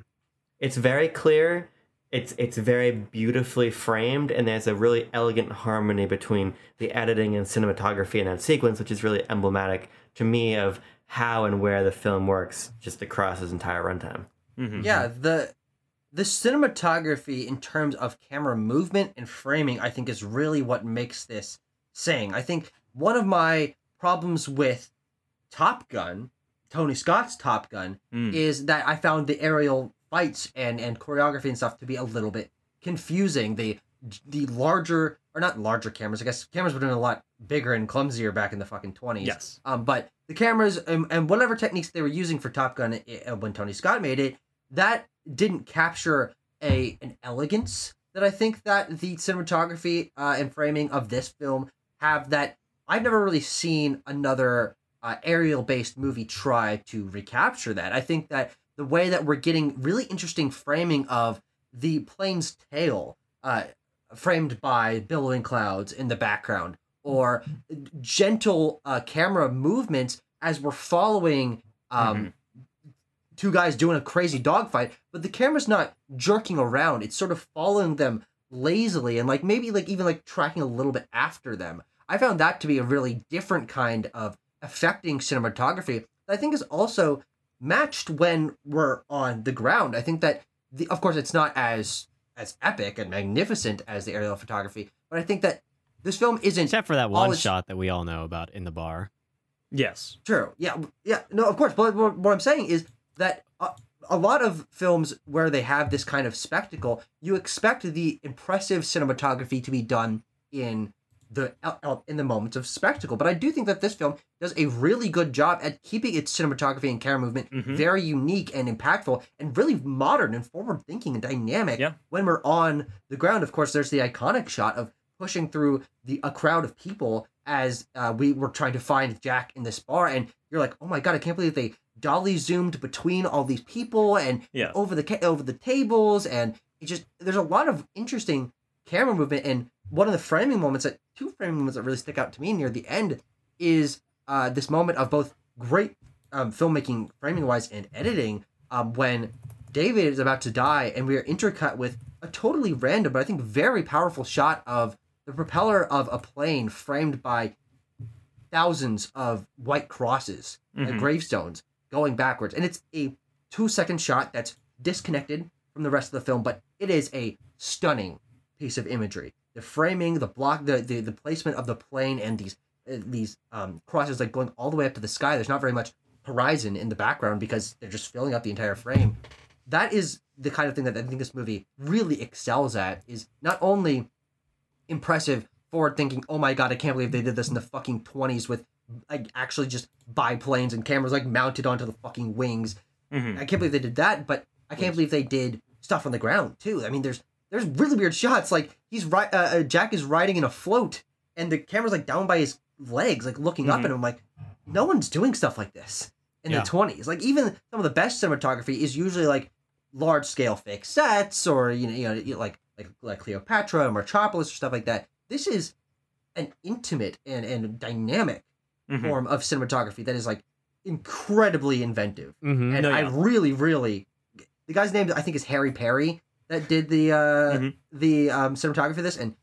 It's very clear. It's it's very beautifully framed, and there's a really elegant harmony between the editing and cinematography in that sequence, which is really emblematic to me of how and where the film works just across its entire runtime. Mhm. Yeah, the the cinematography in terms of camera movement and framing, I think, is really what makes this sing. I think one of my problems with Top Gun, Tony Scott's Top Gun, Mm. is that I found the aerial fights and and choreography and stuff to be a little bit confusing. The the larger or not larger cameras, I guess cameras were doing a lot bigger and clumsier back in the fucking twenties. Yes. Um, but the cameras and, and whatever techniques they were using for Top Gun uh, when Tony Scott made it, that didn't capture a an elegance that I think that the cinematography uh, and framing of this film have that I've never really seen another uh, aerial based movie try to recapture that. I think that the way that we're getting really interesting framing of the plane's tail, uh, framed by billowing clouds in the background, or gentle uh, camera movements as we're following um, two guys doing a crazy dogfight, but the camera's not jerking around. It's sort of following them lazily and like maybe like even like tracking a little bit after them. I found that to be a really different kind of affecting cinematography that I think is also matched when we're on the ground. I think that the of course it's not as as epic and magnificent as the aerial photography, but I think that this film isn't Except for that one shot that we all know about in the bar. Yes. True. Yeah. Yeah. No. Of course. But what, what I'm saying is that a, a lot of films where they have this kind of spectacle, you expect the impressive cinematography to be done in the el- el- in the moments of spectacle. But I do think that this film does a really good job at keeping its cinematography and camera movement Mhm. very unique and impactful and really modern and forward thinking and dynamic. Yeah. When we're on the ground, of course, there's the iconic shot of pushing through the a crowd of people as uh, we were trying to find Jack in this bar, and you're like, oh my god, I can't believe they dolly zoomed between all these people and Yeah. over the over the tables, and it just there's a lot of interesting camera movement, and one of the framing moments that two framing moments that really stick out to me near the end is uh, this moment of both great um, filmmaking, framing wise, and editing um, when David is about to die, and we are intercut with a totally random, but I think very powerful shot of the propeller of a plane framed by thousands of white crosses and Mhm. gravestones going backwards. And it's a two second shot that's disconnected from the rest of the film, but it is a stunning piece of imagery. The framing, the block, the the, the placement of the plane, and these uh, these um, crosses like going all the way up to the sky. There's not very much horizon in the background because they're just filling up the entire frame. That is the kind of thing that I think this movie really excels at. Is not only impressive forward thinking. Oh my god, I can't believe they did this in the fucking twenties with like actually just biplanes and cameras like mounted onto the fucking wings. Mhm. I can't believe they did that, but I can't believe they did stuff on the ground too. I mean, there's there's really weird shots. Like he's right, uh, uh, Jack is riding in a float, and the camera's like down by his legs, like looking up Mhm. at him. Like no one's doing stuff like this in Yeah. the twenties. Like even some of the best cinematography is usually like large scale fake sets, or you know, you know, like like like Cleopatra or Metropolis or stuff like that. This is an intimate and and dynamic Mhm. form of cinematography that is like incredibly inventive Mm-hmm. and No, I really, really, the guy's name I think is Harry Perry that did the uh Mhm. the um cinematography for this, and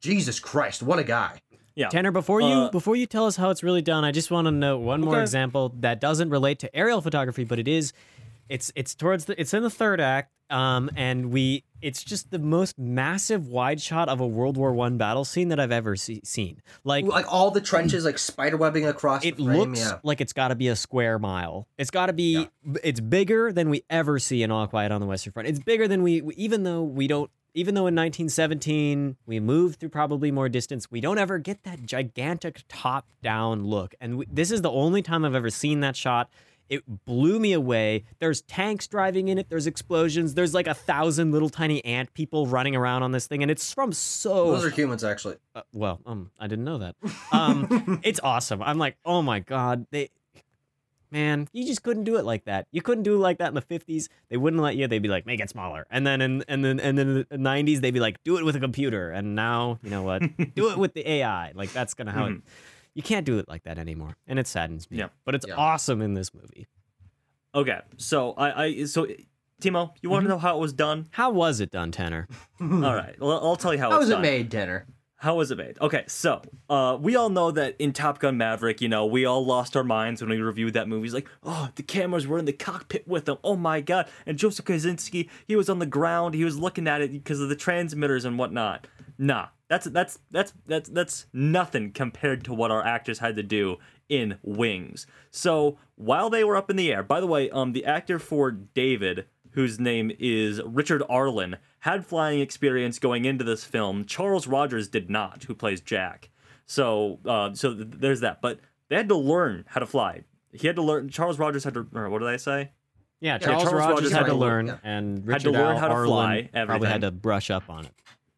Jesus Christ, what a guy! Yeah. Tanner, before you Uh, before you tell us how it's really done, I just want to note one more example that doesn't relate to aerial photography, but it is it's it's towards the it's in the third act, um, and we it's just the most massive wide shot of a World War One battle scene that I've ever see, seen. Like Like all the trenches, like spiderwebbing across it the frame. looks yeah, like it's got to be a square mile. It's got to be. Yeah. It's bigger than we ever see in All Quiet on the Western Front. It's bigger than we, even though we don't. Even though in 1917 we moved through probably more distance, we don't ever get that gigantic top-down look. And we, this is the only time I've ever seen that shot. It blew me away. There's tanks driving in it. There's explosions. There's like a thousand little tiny ant people running around on this thing, and it's from so those are humans actually. uh, well, um, I didn't know that. Um, it's awesome. I'm like, oh my god, they, man, you just couldn't do it like that. You couldn't do it like that in the 50s. They wouldn't let you. They'd be like, make it smaller. And then in and then and then in the 90s, they'd be like, do it with a computer. And now, you know what? do it with the AI. Like that's gonna how it. You can't do it like that anymore, and it saddens me. Yeah. But it's Yeah. awesome in this movie. Okay, so I, I so Timo, you want to know how it was done? How was it done, Tanner? All right, well, I'll tell you how, How it's was it done. made, Tanner? How was it made? Okay, so uh, we all know that in Top Gun Maverick, you know, we all lost our minds when we reviewed that movie. It's like, oh, the cameras were in the cockpit with them. Oh my god! And Joseph Kosinski, he was on the ground. He was looking at it because of the transmitters and whatnot. Nah, that's that's that's that's that's nothing compared to what our actors had to do in Wings. So while they were up in the air, by the way, um, the actor for David whose name is Richard Arlen, had flying experience going into this film. Charles Rogers did not, who plays Jack. So, uh, so th- there's that. But they had to learn how to fly. He had to learn. Charles Rogers had to. Or what did I say? Yeah, Charles, Charles Rogers, Rogers had had to to learn, learn, and Had to Richard learn how to Arlen fly, probably had to brush up on it.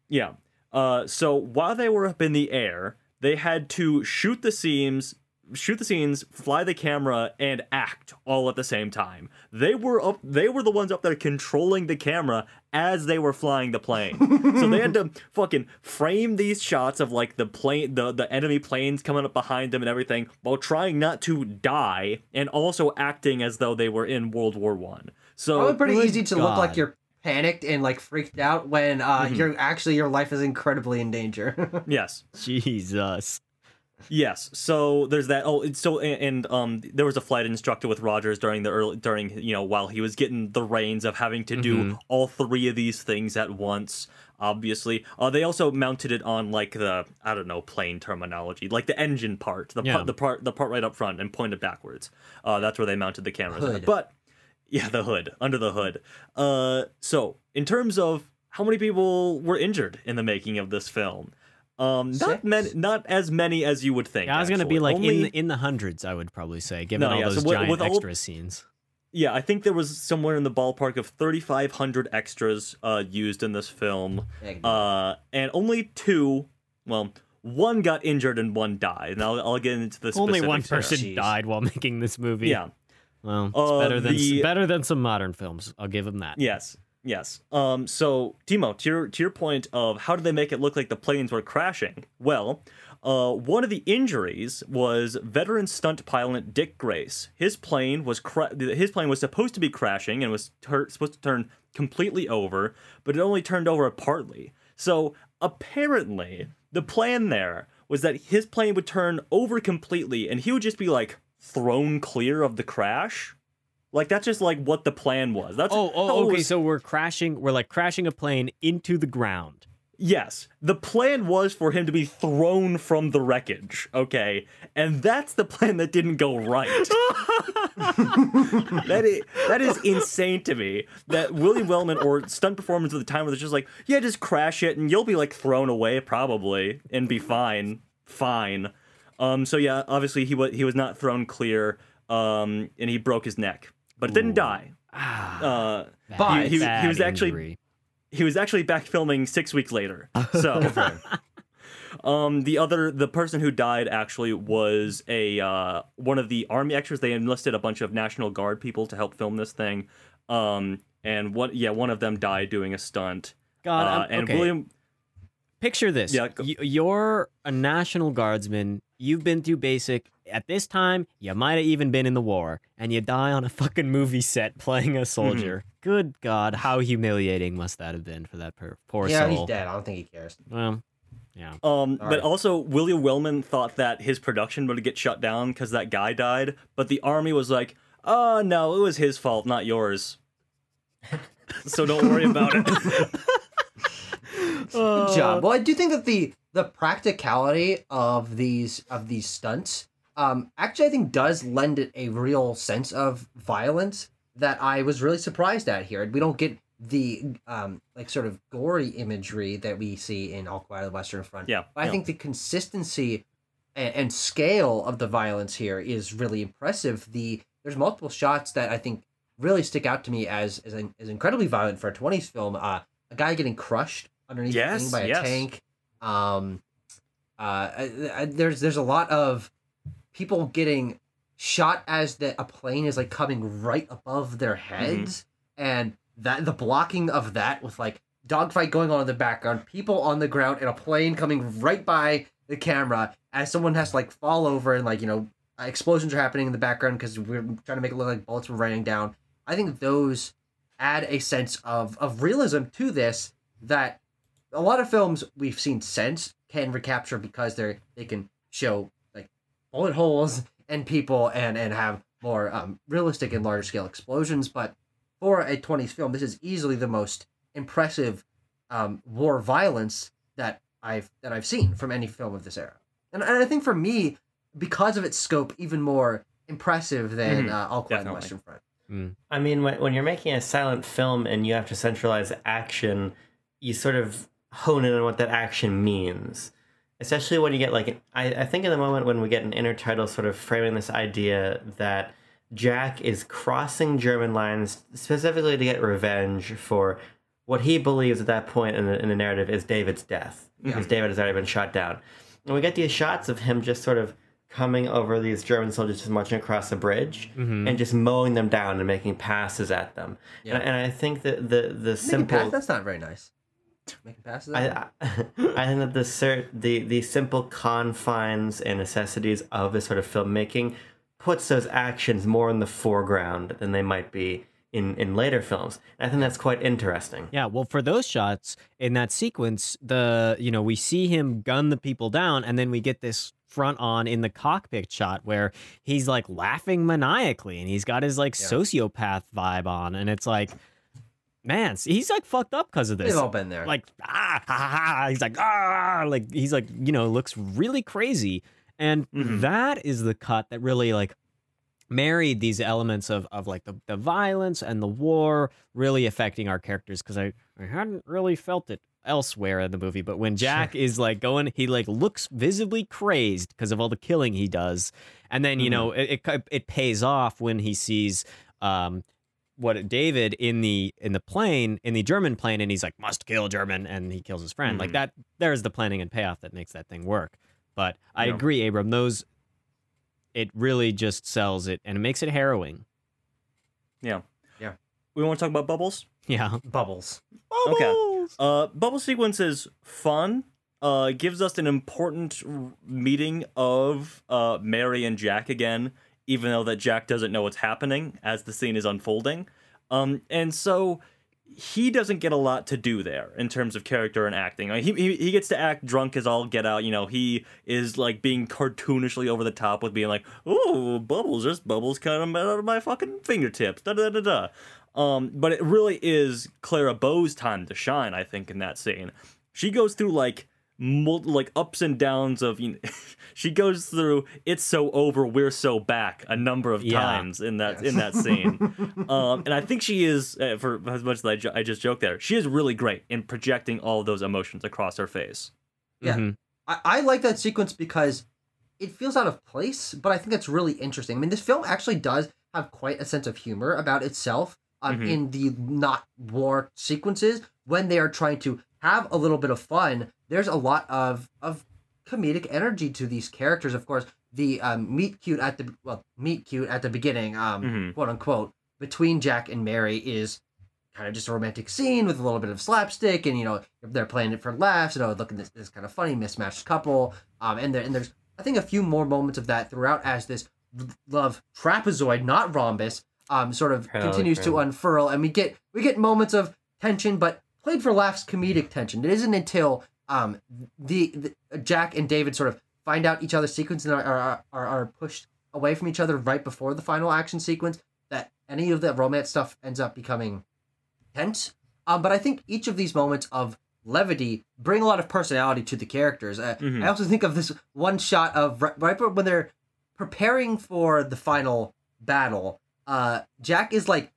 Yeah. Uh, so while they were up in the air, they had to shoot the scenes, shoot the scenes, fly the camera, and act all at the same time. They were up. They were the ones up there controlling the camera as they were flying the plane. so they had to fucking frame these shots of like the plane, the the enemy planes coming up behind them and everything, while trying not to die and also acting as though they were in World War One. So Probably pretty easy to look like you're panicked and like freaked out when uh Mm-hmm. you're actually your life is incredibly in danger. yes. Jesus. Yes, so there's that. Oh, it's so and, and um, there was a flight instructor with Rogers during the early during you know while he was getting the reins of having to do Mhm. all three of these things at once. Obviously, uh, they also mounted it on like the I don't know plane terminology, like the engine part, the Yeah. part, the part, the part right up front and pointed backwards. Uh, that's where they mounted the cameras. at. But yeah, the hood under the hood. Uh, so in terms of how many people were injured in the making of this film. Um, not many, not as many as you would think. Yeah, I was gonna be like Only- in in the hundreds. I would probably say, given No, all yeah, those with- giant with all- extra scenes. Yeah, I think there was somewhere in the ballpark of 3,500 extras uh, used in this film, uh, and only two. Well, one got injured and one died, and I'll, I'll get into the Only one specifics here. person Jeez. died while making this movie. Yeah. Well, it's Uh, better than the- better than some modern films. I'll give him that. Yes. Yes. Um. So, Timo, to your to your point of how did they make it look like the planes were crashing? Well, uh, one of the injuries was veteran stunt pilot Dick Grace. His plane was cra- his plane was supposed to be crashing and was tur- supposed to turn completely over, but it only turned over partly. So apparently, the plan there was that his plane would turn over completely, and he would just be like thrown clear of the crash. Like that's just like what the plan was. That's Oh, oh, okay. was- So we're crashing. We're like crashing a plane into the ground. Yes, the plan was for him to be thrown from the wreckage, okay? And that's the plan that didn't go right. that is that is insane to me. That William Wellman or stunt performance at the time was just like, yeah, just crash it and you'll be like thrown away probably and be fine. Fine. Um so yeah, obviously he was he was not thrown clear um and he broke his neck, but didn't die. Ah, Uh But- he, he, he was actually injury. he was actually back filming six weeks later. So, um, the other the person who died actually was a uh, one of the army extras. They enlisted a bunch of National Guard people to help film this thing. Um, and what? Yeah, one of them died doing a stunt. God, Uh, and okay. William, Picture this. Yeah, go- you're a national guardsman. You've been through basic. At this time, you might have even been in the war, and you die on a fucking movie set playing a soldier. Mm-hmm. Good God, how humiliating must that have been for that per- poor yeah, soul? Yeah, he's dead. I don't think he cares. Well, yeah. um, but Alright. also William Wellman thought that his production would get shut down because that guy died. But the army was like, "Oh no, it was his fault, not yours." so don't worry about it. Good job. Well, I do think that the the practicality of these of these stunts, um, actually, I think does lend it a real sense of violence that I was really surprised at here. We don't get the um like sort of gory imagery that we see in All Quiet on the Western Front. Yeah, But I yeah. think the consistency and, and scale of the violence here is really impressive. The there's multiple shots that I think really stick out to me as as, as incredibly violent for a 20s film. Uh, a guy getting crushed underneath Yes, thing by a yes. tank. Um, uh, I, I- there's there's a lot of people getting shot as the a plane is like coming right above their heads, and that the blocking of that with like dogfight going on in the background, people on the ground, and a plane coming right by the camera as someone has to like fall over and like you know explosions are happening in the background because we're trying to make it look like bullets were raining down. I think those add a sense of of realism to this that a lot of films we've seen since can recapture because they're they can show like bullet holes and people and and have more um, realistic and larger scale explosions. But for a 20s film, this is easily the most impressive um, war violence that I've that I've seen from any film of this era. And, and I think for me, because of its scope, even more impressive than Mhm, uh, All Quiet on the. Western Front. I mean, when, when you're making a silent film and you have to centralize action, you sort of hone in on what that action means. Especially when you get like, I, I think in the moment when we get an intertitle sort of framing this idea that Jack is crossing German lines specifically to get revenge for what he believes at that point in the, in the narrative is David's death, because David has already been shot down. And we get these shots of him just sort of coming over these German soldiers just marching across the bridge mm-hmm. and just mowing them down and making passes at them. Yeah. And, and I think that the the simple that's not very nice. Making passes. I, I, I think that the cer- the the simple confines and necessities of this sort of filmmaking puts those actions more in the foreground than they might be in in later films. And I think that's quite interesting. Yeah, well, for those shots in that sequence, the you know we see him gun the people down, and then we get this front on in the cockpit shot where he's like laughing maniacally, and he's got his like Yeah. sociopath vibe on, and it's like, man, he's like fucked up because of this. We've all been there. Like ah, ha, ha, ha. he's like ah, like he's like you know looks really crazy, and Mhm. that is the cut that really like married these elements of, of like the, the violence and the war really affecting our characters because I, I hadn't really felt it elsewhere in the movie but when jack is like going he like looks visibly crazed because of all the killing he does and then you know it, it it pays off when he sees um, what David in the in the plane in the German plane, and he's like must kill German, and he kills his friend. Like Mhm. that. There's the planning and payoff that makes that thing work. But I Yeah. agree, Abram. Those it really just sells it, and it makes it harrowing. Yeah. Yeah. We want to talk about bubbles? Yeah. Bubbles. Okay. Uh, bubble sequence is fun. Uh, gives us an important r- meeting of uh, Mary and Jack again, even though that Jack doesn't know what's happening as the scene is unfolding. Um, and so he doesn't get a lot to do there in terms of character and acting. Like, he, he he gets to act drunk as all get out. You know, he is like being cartoonishly over the top with being like, "Oh, bubbles, there's bubbles coming out of my fucking fingertips." Da da da da. Um, but it really is Clara Bow's time to shine. I think in that scene, she goes through like mul- like ups and downs of you know, she goes through it's so over we're so back a number of Yeah. times in that in that scene um and i think she is uh, for as much as I, jo- I just joked there she is really great in projecting all of those emotions across her face Yeah. Mhm. I, I like that sequence because it feels out of place, but I think it's really interesting. I mean, this film actually does have quite a sense of humor about itself um, Mhm. in the not war sequences when they are trying to have a little bit of fun. There's a lot of of comedic energy to these characters. Of course, the um, meet cute at the well meet cute at the beginning, um, Mhm. quote unquote, between Jack and Mary is kind of just a romantic scene with a little bit of slapstick, and you know they're playing it for laughs. You know, look at this this kind of funny mismatched couple. Um, and there and there's I think a few more moments of that throughout as this love trapezoid, not rhombus, um, sort of Parallel continues to unfurl, and we get we get moments of tension, but played for laughs, comedic tension. It isn't until um the, the Jack and David sort of find out each other's sequence and are, are are are pushed away from each other right before the final action sequence that any of the romance stuff ends up becoming tense. Um, but I think each of these moments of levity bring a lot of personality to the characters. Uh, Mhm. I also think of this one shot of right, right when they're preparing for the final battle. Uh, Jack is like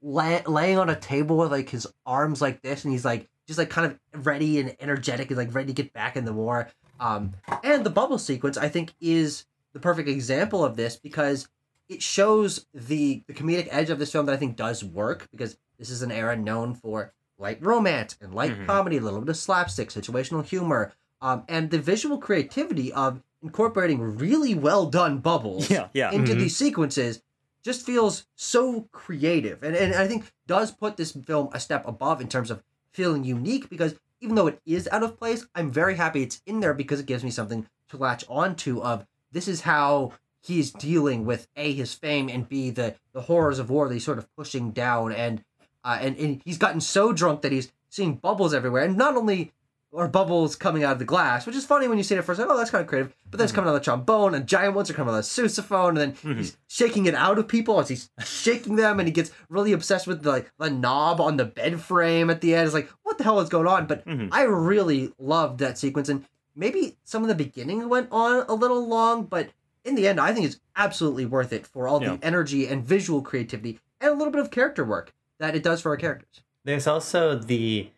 lay, laying on a table with like his arms like this, and he's like just like kind of ready and energetic and like ready to get back in the war. Um, and the bubble sequence, I think, is the perfect example of this because it shows the the comedic edge of this film that I think does work because this is an era known for light romance and light Mhm. comedy, a little bit of slapstick, situational humor, um, and the visual creativity of incorporating really well done bubbles yeah yeah into Mhm. these sequences just feels so creative. And, and i think does put this film a step above in terms of feeling unique because even though it is out of place i'm very happy it's in there because it gives me something to latch onto of this is how he's dealing with a his fame and b the the horrors of war that he's sort of pushing down and uh, and, and he's gotten so drunk that he's seeing bubbles everywhere. And not only are bubbles coming out of the glass, which is funny when you see it first. Like, oh, that's kind of creative. But then it's coming out of the trombone, and giant ones are coming out of the sousaphone, and then Mhm. he's shaking it out of people as he's shaking them, and he gets really obsessed with the like, the knob on the bed frame at the end. It's like, what the hell is going on? But Mhm. I really loved that sequence, and maybe some of the beginning went on a little long, but in the end, I think it's absolutely worth it for all Yeah. the energy and visual creativity and a little bit of character work that it does for our characters. There's also the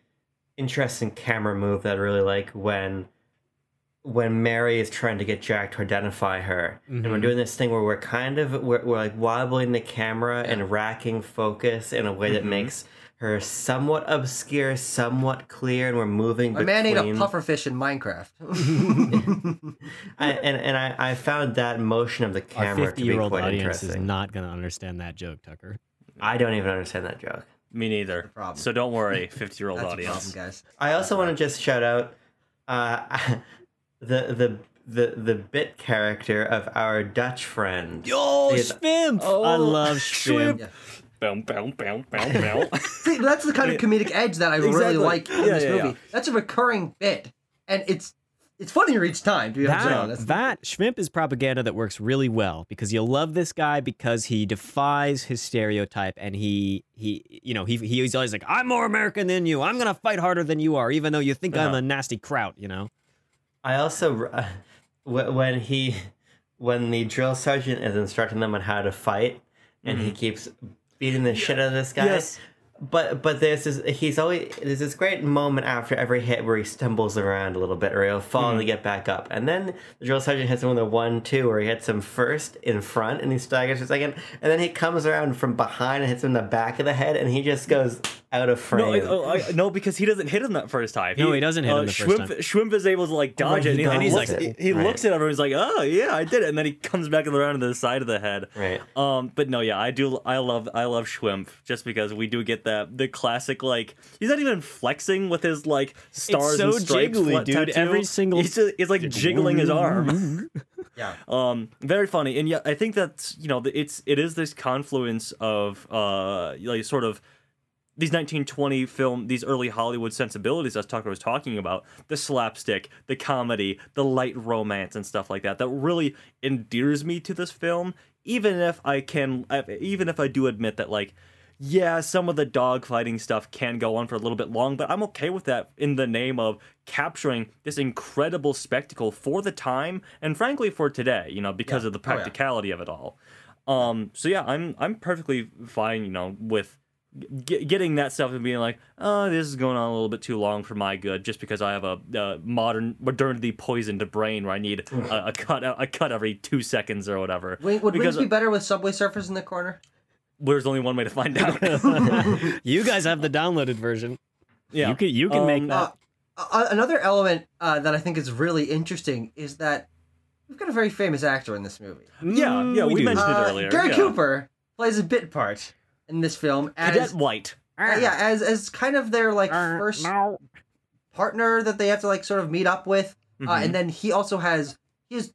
interesting camera move that I really like when when Mary is trying to get Jack to identify her, and we're Mhm. doing this thing where we're kind of we're, we're like wobbling the camera Yeah. and racking focus in a way that Mhm. makes her somewhat obscure, somewhat clear, and we're moving My between. man ate a pufferfish in Minecraft. I, and and I, I found that motion of the Our camera to be fifty-year-old quite audience is interesting. not going to understand that joke, Tucker. I don't even understand that joke. Me neither problem. so don't worry 50 year old That's a audience problem, guys. I also want to just shout out uh, the the the the bit character of our Dutch friend. Yo, Yes. Schwimp! Oh, I love Schwimp. Schwimp. Yeah. Bow, bow, bow, bow, bow. See, that's the kind of comedic edge that I really like in Yeah, this yeah, movie. yeah. That's a recurring bit, and it's it's funnier each time. To be That, honest, that Schwimp is propaganda that works really well because you'll love this guy because he defies his stereotype and he he you know he he's always like I'm more American than you I'm gonna fight harder than you are even though you think I'm a nasty kraut you know I also uh, when he when the drill sergeant is instructing them on how to fight, and he keeps beating the shit out of this guy. Yes. But but there's this he's always there's this great moment after every hit where he stumbles around a little bit or he'll fall and hmm. get back up. And then the drill sergeant hits him with a one two where he hits him first in front and he staggers for a second. And then he comes around from behind and hits him in the back of the head and he just goes out of No, frame. I, I, no, because he doesn't hit him that first time. No, he doesn't hit him the first Schwimp, time. Schwimp is able to like dodge right, it, he and, and he's like, it. he, he Right. looks at everyone, he's like, "Oh yeah, I did it," and then he comes back around to the side of the head. Right. Um, but no, yeah, I do. I love, I love Schwimp just because we do get that the classic like he's not even flexing with his like stars so and stripes jiggly, dude. tattoo. Every single- he's, just, he's like jiggling his arm. Yeah. Um, very funny, and yeah, I think that's you know it's it is this confluence of uh like sort of these 1920 film these early Hollywood sensibilities as Tucker was talking about the slapstick, the comedy, the light romance and stuff like that that really endears me to this film. Even if I can, even if I do admit that like. Yeah, some of the dogfighting stuff can go on for a little bit long, but I'm okay with that in the name of capturing this incredible spectacle for the time and frankly for today, you know, because Yeah. of the Oh, yeah. practicality of it all. Um, so yeah, I'm I'm perfectly fine, you know, with g- getting that stuff and being like, oh, this is going on a little bit too long for my good, just because I have a, uh modern modernity poisoned brain where I need a, a cut a cut every two seconds or whatever. Wait, would because wings be better with Subway Surfers in the corner? there's only one way to find out. you guys have the downloaded version. yeah, You can you can make Um, that. Uh, uh, another element uh, that I think is really interesting is that we've got a very famous actor in this movie. yeah, yeah. Mm, We, mentioned Uh, it earlier. Gary yeah. Cooper plays a bit part in this film as Cadet White. uh, yeah as as kind of their like Uh, first partner that they have to like sort of meet up with, uh, Mhm. and then he also has he has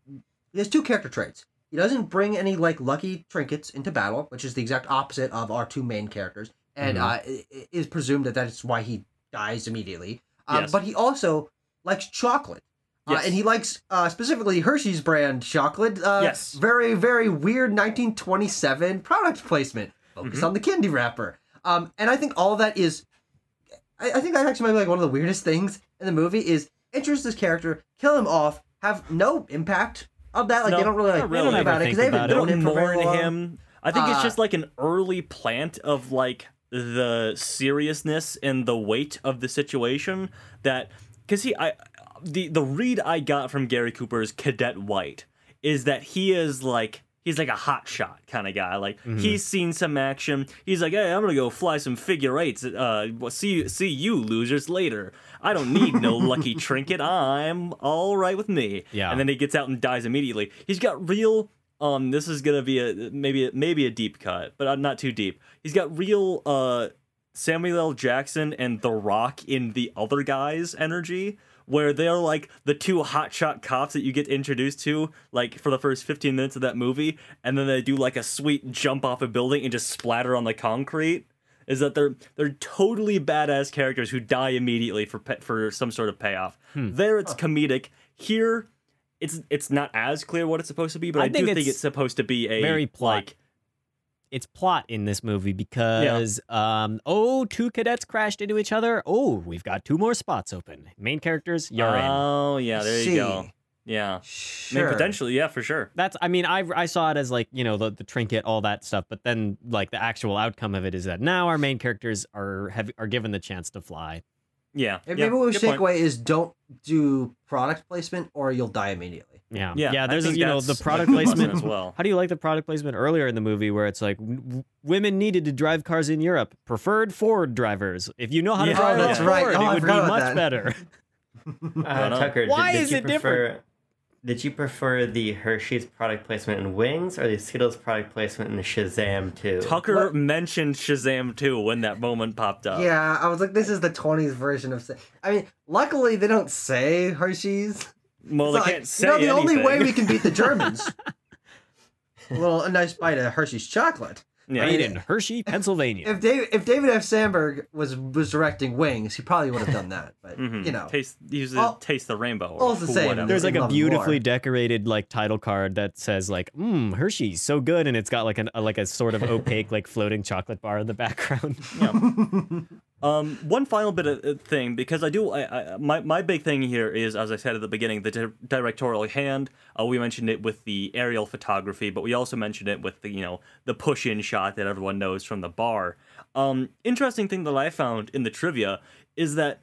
he has two character traits. He doesn't bring any like lucky trinkets into battle, which is the exact opposite of our two main characters, and Mhm. uh, it, it is presumed that that's why he dies immediately. Um, Yes. But he also likes chocolate. Uh, Yes. and he likes uh, specifically Hershey's brand chocolate. Uh, Yes. Very, very weird 1927 product placement. Focus Mm-hmm. on the candy wrapper. Um, and I think all of that is. I, I think that actually might be like one of the weirdest things in the movie is introduce this character, kill him off, have no impact of that. Like No, they don't really like not think really. about it because they haven't known him for very long. him. I think it's Uh, just like an early plant of like the seriousness and the weight of the situation that because he I the the read I got from Gary Cooper's Cadet White is that he is like he's like a hot shot kind of guy. Like he's seen some action. He's like, hey, I'm gonna go fly some figure eights. Uh, see see you losers later. I don't need no lucky trinket. I'm all right with me. Yeah. And then he gets out and dies immediately. He's got real. Um, this is gonna be a maybe maybe a deep cut, but not too deep. He's got real uh Samuel L. Jackson and The Rock in the other guys' energy, where they're like the two hotshot cops that you get introduced to, like for the first 15 minutes of that movie, and then they do like a sweet jump off a building and just splatter on the concrete. Is that they're they're totally badass characters who die immediately for pa- for some sort of payoff. Hmm. There it's comedic. Here, it's it's not as clear what it's supposed to be, but I I, think do think it's it's supposed to be a very plot. like it's plot in this movie because um oh two cadets crashed into each other oh we've got two more spots open main characters you're in Oh yeah, there you See. go. Yeah. I mean, potentially, yeah, for sure. that's i mean i i saw it as like you know the, the trinket all that stuff but then like the actual outcome of it is that now our main characters are have are given the chance to fly Yeah. Maybe yeah, what we should take away is don't do product placement or you'll die immediately. yeah Yeah, yeah there's a, you know the product placement as well. how do you like the product placement earlier in the movie where it's like w- w- women needed to drive cars in Europe preferred Ford drivers if you know how to Yeah. drive Oh, a that's Ford right. Oh, it I would be much that. better Uh. Tucker, Why did, did is you it prefer, different? Did you prefer the Hershey's product placement in Wings or the Skittles product placement in Shazam 2? Tucker What- mentioned Shazam 2 when that moment popped up. Yeah, I was like, this is the 20s version of. I mean, luckily they don't say Hershey's. Well, they like, can't say you know, the only way we can beat the Germans. well, a nice bite of Hershey's chocolate. Yeah. made in hershey pennsylvania If David, if David F. Sandberg was was directing Wings, he probably would have done that. But Mhm. you know, taste use all- taste the rainbow. Or all's the same. whatever. There's like a beautifully more. decorated like title card that says like "Mmm, Hershey's so good," and it's got like an a, like a sort of opaque like floating chocolate bar in the background. Um, one final bit of uh, thing because I do. I, I, my my big thing here is, as I said at the beginning, the di- directorial hand. Uh, we mentioned it with the aerial photography, but we also mentioned it with the you know the push in shot that everyone knows from the bar. Um, interesting thing that I found in the trivia is that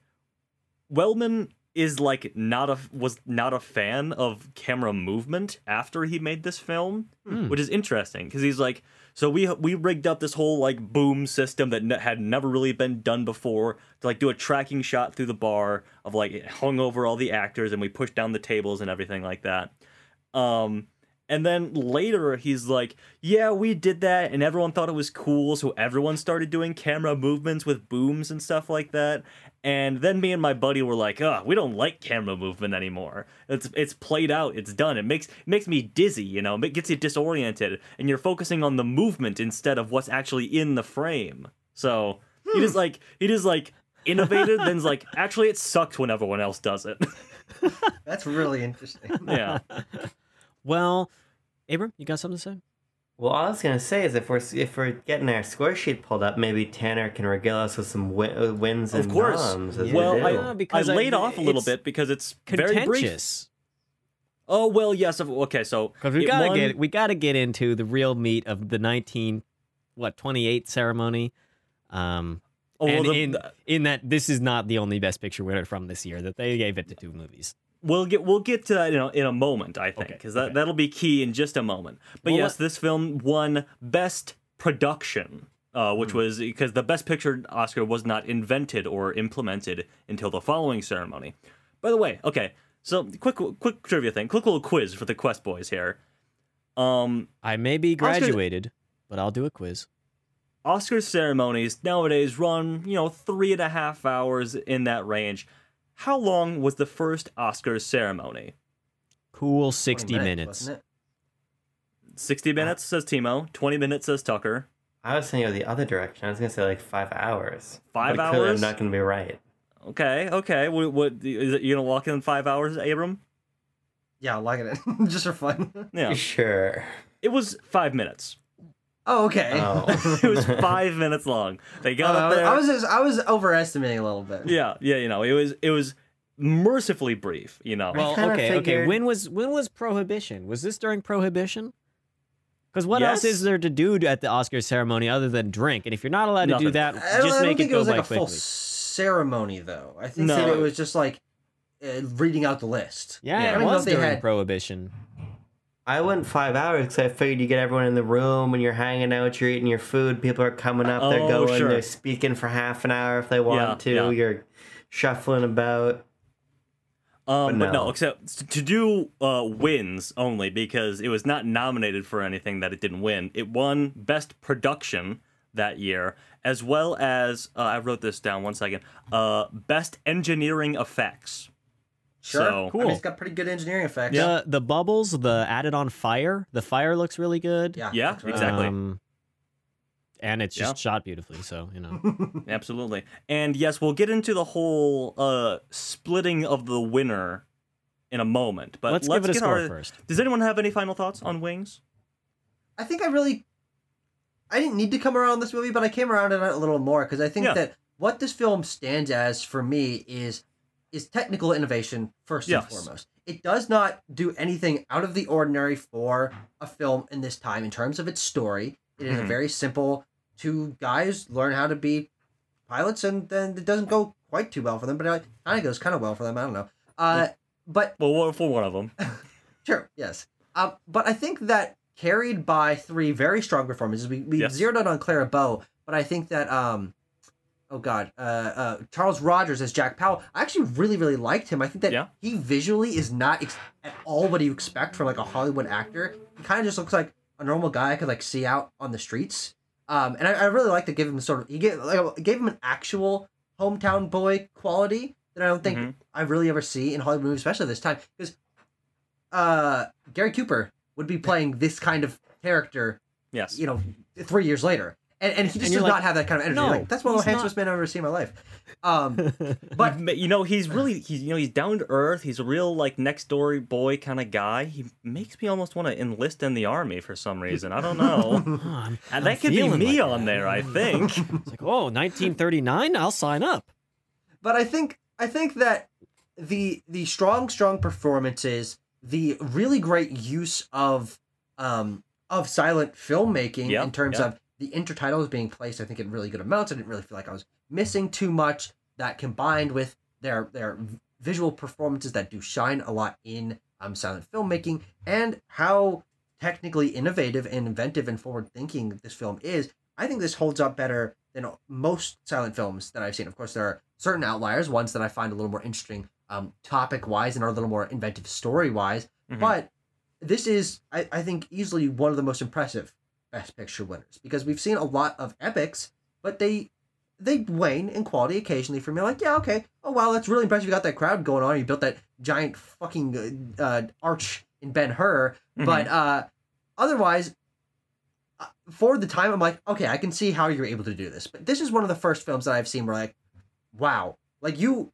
Wellman is like not a was not a fan of camera movement after he made this film, which is interesting because he's like, so we we rigged up this whole like boom system that ne- had never really been done before to like do a tracking shot through the bar of like hung over all the actors and we pushed down the tables and everything like that. Um, and then later he's like, yeah, we did that and everyone thought it was cool, so everyone started doing camera movements with booms and stuff like that. And then me and my buddy were like, "Oh, we don't like camera movement anymore. It's it's played out. It's done. It makes makes me dizzy. You know, it gets you disoriented, and you're focusing on the movement instead of what's actually in the frame." So he just hmm. like he just like innovated. then's like, actually, it sucks when everyone else does it. That's really interesting. yeah. Well, Abram, you got something to say? Well, all I was gonna say is if we're if we're getting our score sheet pulled up, maybe Tanner can regale us with some wi- uh, wins Of and course. noms. as we Well. I, Yeah, because I I- laid off a little bit because it's very brief. Contentious. Oh well, yes. of- Okay, so Because we gotta won- get we gotta get into the real meat of the nineteen what twenty eight ceremony. Um, Oh, well, and the- in in that this is not the only Best Picture winner from this year that they gave it to two movies. We'll get we'll get to that in a, in a moment, I think, Okay, because that okay. that'll be key in just a moment. But Well, yes, this film won Best Production, uh, which was because the Best Picture Oscar was not invented or implemented until the following ceremony. By the way, okay, so quick quick trivia thing, quick little quiz for the Quest boys here. Um, I may be Oscar- graduated, but I'll do a quiz. Oscar ceremonies nowadays run, you know, three and a half hours in that range. How long was the first Oscars ceremony? Cool sixty minutes. wasn't 60 minutes, says Timo. 20 minutes, says Tucker. I was thinking of the other direction. I was gonna say like five hours. Five but hours? I'm not gonna be right. Okay, okay. What, what is it? You gonna walk in five hours, Abram? Yeah, I'll lock it in just for fun. Yeah. Sure. It was five minutes. Oh, okay. Oh. It was five minutes long. They got Uh, up there. I was just, I was overestimating a little bit. Yeah, yeah. You know, it was it was mercifully brief. You know. Well, kinda okay, okay. When was when was Prohibition? Was this during Prohibition? Because what else is there to do at the Oscars ceremony other than drink? And if you're not allowed to do Nothing. that, I don't, just I don't make it think it go was by like a full quickly. ceremony, though. I think No. that it was just like uh, reading out the list. Yeah, Yeah. I it don't know was if they during had- Prohibition. I went five hours because I figured you get everyone in the room when you're hanging out, you're eating your food, people are coming up, they're Oh, going, sure. they're speaking for half an hour if they want Yeah, to, yeah. you're shuffling about. Um, But but no, no. except to do uh, wins only because it was not nominated for anything that it didn't win. It won Best Production that year, as well as uh, I wrote this down one second. Uh, Best Engineering Effects. Sure. So- I mean, Cool. it's got pretty good engineering effects. The the bubbles, the added on fire, the fire looks really good. Yeah. Yeah, right. exactly. Um, and it's just Yeah. shot beautifully, so you know. Absolutely. And yes, we'll get into the whole uh, splitting of the winner in a moment. But let's, let's, give it a get score our- first. Does anyone have any final thoughts on Wings? I think I really, I didn't need to come around this movie, but I came around it a little more because I think Yeah. that what this film stands as for me is is technical innovation first and foremost. It does not do anything out of the ordinary for a film in this time in terms of its story. It is a Mhm. very simple two guys learn how to be pilots, and then it doesn't go quite too well for them, but it kind of goes kind of well for them. I don't know. Uh, but Well, for one of them. Sure, yes. Um, but I think that carried by three very strong performances. We, we Yes. zeroed out on Clara Bow, but I think that um, oh god, uh, uh, Charles Rogers as Jack Powell. I actually really really liked him. I think that Yeah. he visually is not ex- at all what you expect from like a Hollywood actor. He kind of just looks like a normal guy I could like see out on the streets. Um, and I, I really like to give him sort of he gave like gave him an actual hometown boy quality that I don't think Mhm. I really ever see in Hollywood movies, especially this time because uh, Gary Cooper would be playing this kind of character, Yes. you know, three years later. And, and he just you're does like, not have that kind of energy. no, like that's one of the handsomest men I've ever seen in my life. Um, but you know he's really he's you know he's down to earth he's a real like next door boy kind of guy he makes me almost want to enlist in the army for some reason i don't know Oh, I'm- and I'm that could be me like on that. there i think It's like, oh, 1939? I'll sign up. but I think I think that the the strong strong performances, the really great use of um of silent filmmaking Yeah, in terms yeah. of the intertitles being placed, I think in really good amounts. I didn't really feel like I was missing too much. That combined with their their visual performances that do shine a lot in um silent filmmaking and how technically innovative and inventive and forward thinking this film is, I think this holds up better than most silent films that I've seen. Of course, there are certain outliers, ones that I find a little more interesting um, topic wise and are a little more inventive story wise. Mhm. But this is, I, I think, easily one of the most impressive Best Picture winners because we've seen a lot of epics, but they they wane in quality occasionally for me. Like, yeah, okay, oh wow, that's really impressive. You got that crowd going on. You built that giant fucking uh, uh, arch in Ben Hur, but uh, otherwise, uh, for the time, I'm like, okay, I can see how you're able to do this. But this is one of the first films that I've seen where like, wow, like you,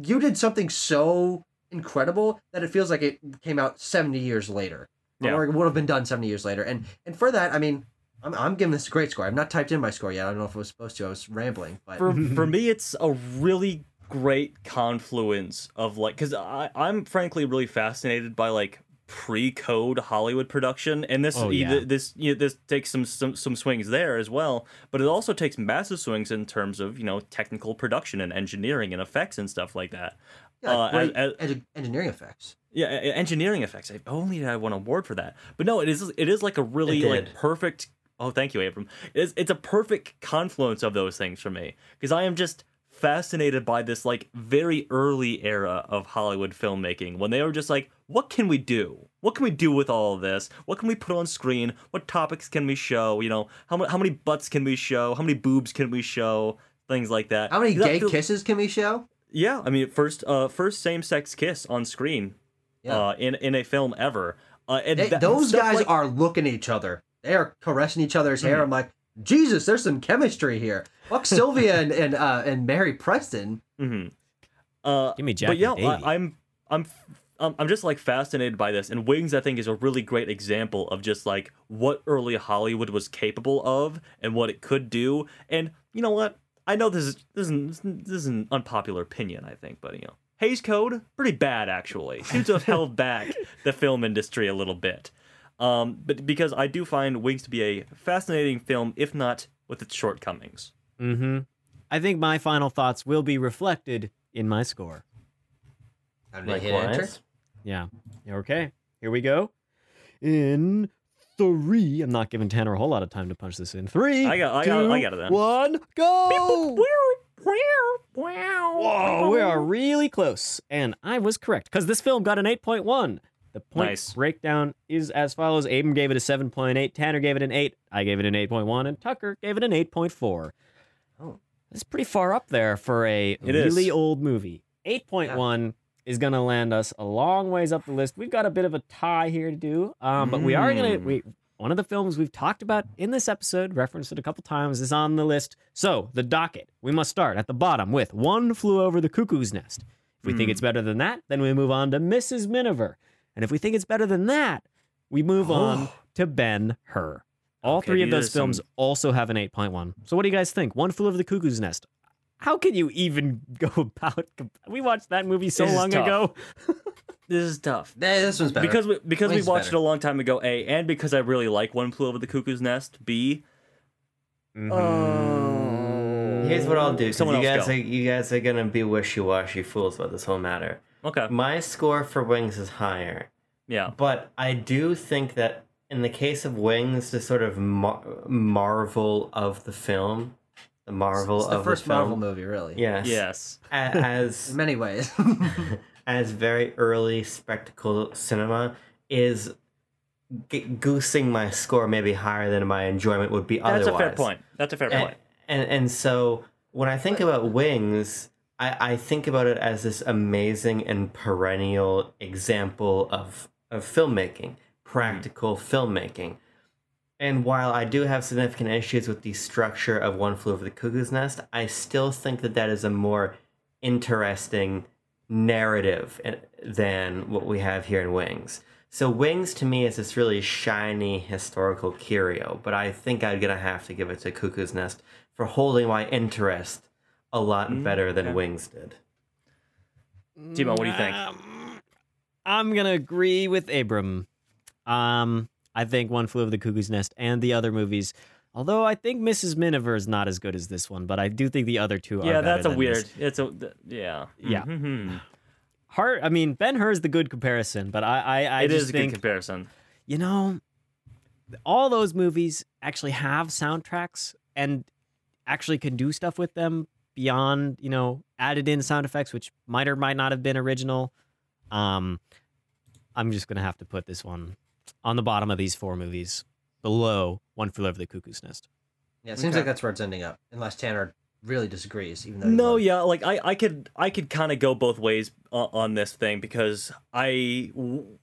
you did something so incredible that it feels like it came out 70 years later, Yeah. or it would have been done 70 years later. And and for that, I mean, I'm I'm giving this a great score. I've not typed in my score yet. I don't know if I was supposed to. I was rambling, but for for me it's a really great confluence of like because i'm frankly really fascinated by like pre-code hollywood production and this Oh, yeah. this you know, this takes some, some some swings there as well but it also takes massive swings in terms of you know technical production and engineering and effects and stuff like that yeah, uh, great as- engineering effects. Yeah, engineering effects. If only I won an award for that. But no, it is it is like a really like perfect. Oh, thank you, Abram. It's it's a perfect confluence of those things for me because I am just fascinated by this like very early era of Hollywood filmmaking when they were just like, what can we do? What can we do with all of this? What can we put on screen? What topics can we show? You know, how many how many butts can we show? How many boobs can we show? Things like that. How many gay feels- kisses can we show? Yeah, I mean, first uh first same sex kiss on screen Yeah. uh, in in a film ever. Uh, and They- that- those guys like- are looking at each other. They are caressing each other's hair. I'm like, Jesus, there's some chemistry here. Fuck Sylvia and and uh, and Mary Preston. Mhm. Uh, Give me Jackie but yeah, Davy. I, I'm I'm I'm I'm just like fascinated by this, and Wings I think is a really great example of just like what early Hollywood was capable of and what it could do. And you know what? I know this is this is this is an unpopular opinion, I think, but you know, Hays Code pretty bad actually. Seems to have held back the film industry a little bit. Um, but because I do find Wings to be a fascinating film, if not with its shortcomings. Mm-hmm. I think my final thoughts will be reflected in my score. I'm gonna hit enter. Likewise. Yeah. Okay. Here we go. In three. I'm not giving Tanner a whole lot of time to punch this in. Three. I got- I got- I got it then. One. Go. Whoa, we are really close. And I was correct because this film got an 8.1. The point Nice. breakdown is as follows Abram gave it a 7.8, Tanner gave it an 8, I gave it an 8.1, and Tucker gave it an 8.4. Oh. That's pretty far up there for a It is. really old movie. 8.1 is going to land us a long ways up the list. We've got a bit of a tie here to do, um, but we are going to. Mm. One of the films we've talked about in this episode, referenced it a couple times, is on the list. So, the docket. We must start at the bottom with One Flew Over the Cuckoo's Nest. If we think Hmm. it's better than that, then we move on to Mrs. Miniver. And if we think it's better than that, we move on to Ben Hur. All Okay, three of those films some- also have an 8.1. So what do you guys think? One Flew Over the Cuckoo's Nest. How can you even go about? We watched that movie so This long ago. This is tough. Yeah, this one's better. Because we, because we watched better. it a long time ago, A, and because I really like One Flew Over the Cuckoo's Nest, B. Oh. Here's what I'll do. Someone you guys go. are you guys are gonna be wishy washy fools about this whole matter. Okay. My score for Wings is higher, Yeah. but I do think that in the case of Wings, the sort of mar- marvel of the film, the marvel it's the of first the film, Marvel movie, really. yes, Yes. a- as In many ways. as very early spectacle cinema is g- goosing my score maybe higher than my enjoyment would be That's otherwise. That's a fair point. That's a fair and, point. and and so when I think about wings, I, I think about it as this amazing and perennial example of of filmmaking, practical hmm. filmmaking. And while I do have significant issues with the structure of One Flew Over the Cuckoo's Nest, I still think that that is a more interesting narrative than what we have here in Wings. So Wings to me is this really shiny historical curio, but I think I'm gonna have to give it to Cuckoo's Nest for holding my interest a lot better than okay. Wings did. Timo, what do you think? Um, I'm gonna agree with Abram. Um, I think One Flew Over the Cuckoo's Nest and the other movies. Although I think Mrs. Miniver is not as good as this one, but I do think the other two are. yeah, that's a weird. this. It's a th- yeah. Yeah. Mhm. Hard. I mean, Ben Hur is the good comparison, but I, I, I It just is a think good comparison. you know, all those movies actually have soundtracks and actually can do stuff with them beyond, you know, added in sound effects, which might or might not have been original. Um, I'm just gonna have to put this one on the bottom of these four movies, below One Flew Over the Cuckoo's Nest. Yeah, it seems Okay. like that's where it's ending up, unless Tanner really disagrees. Even though No, he yeah, like I, I could, I could kind of go both ways on, on this thing because I w-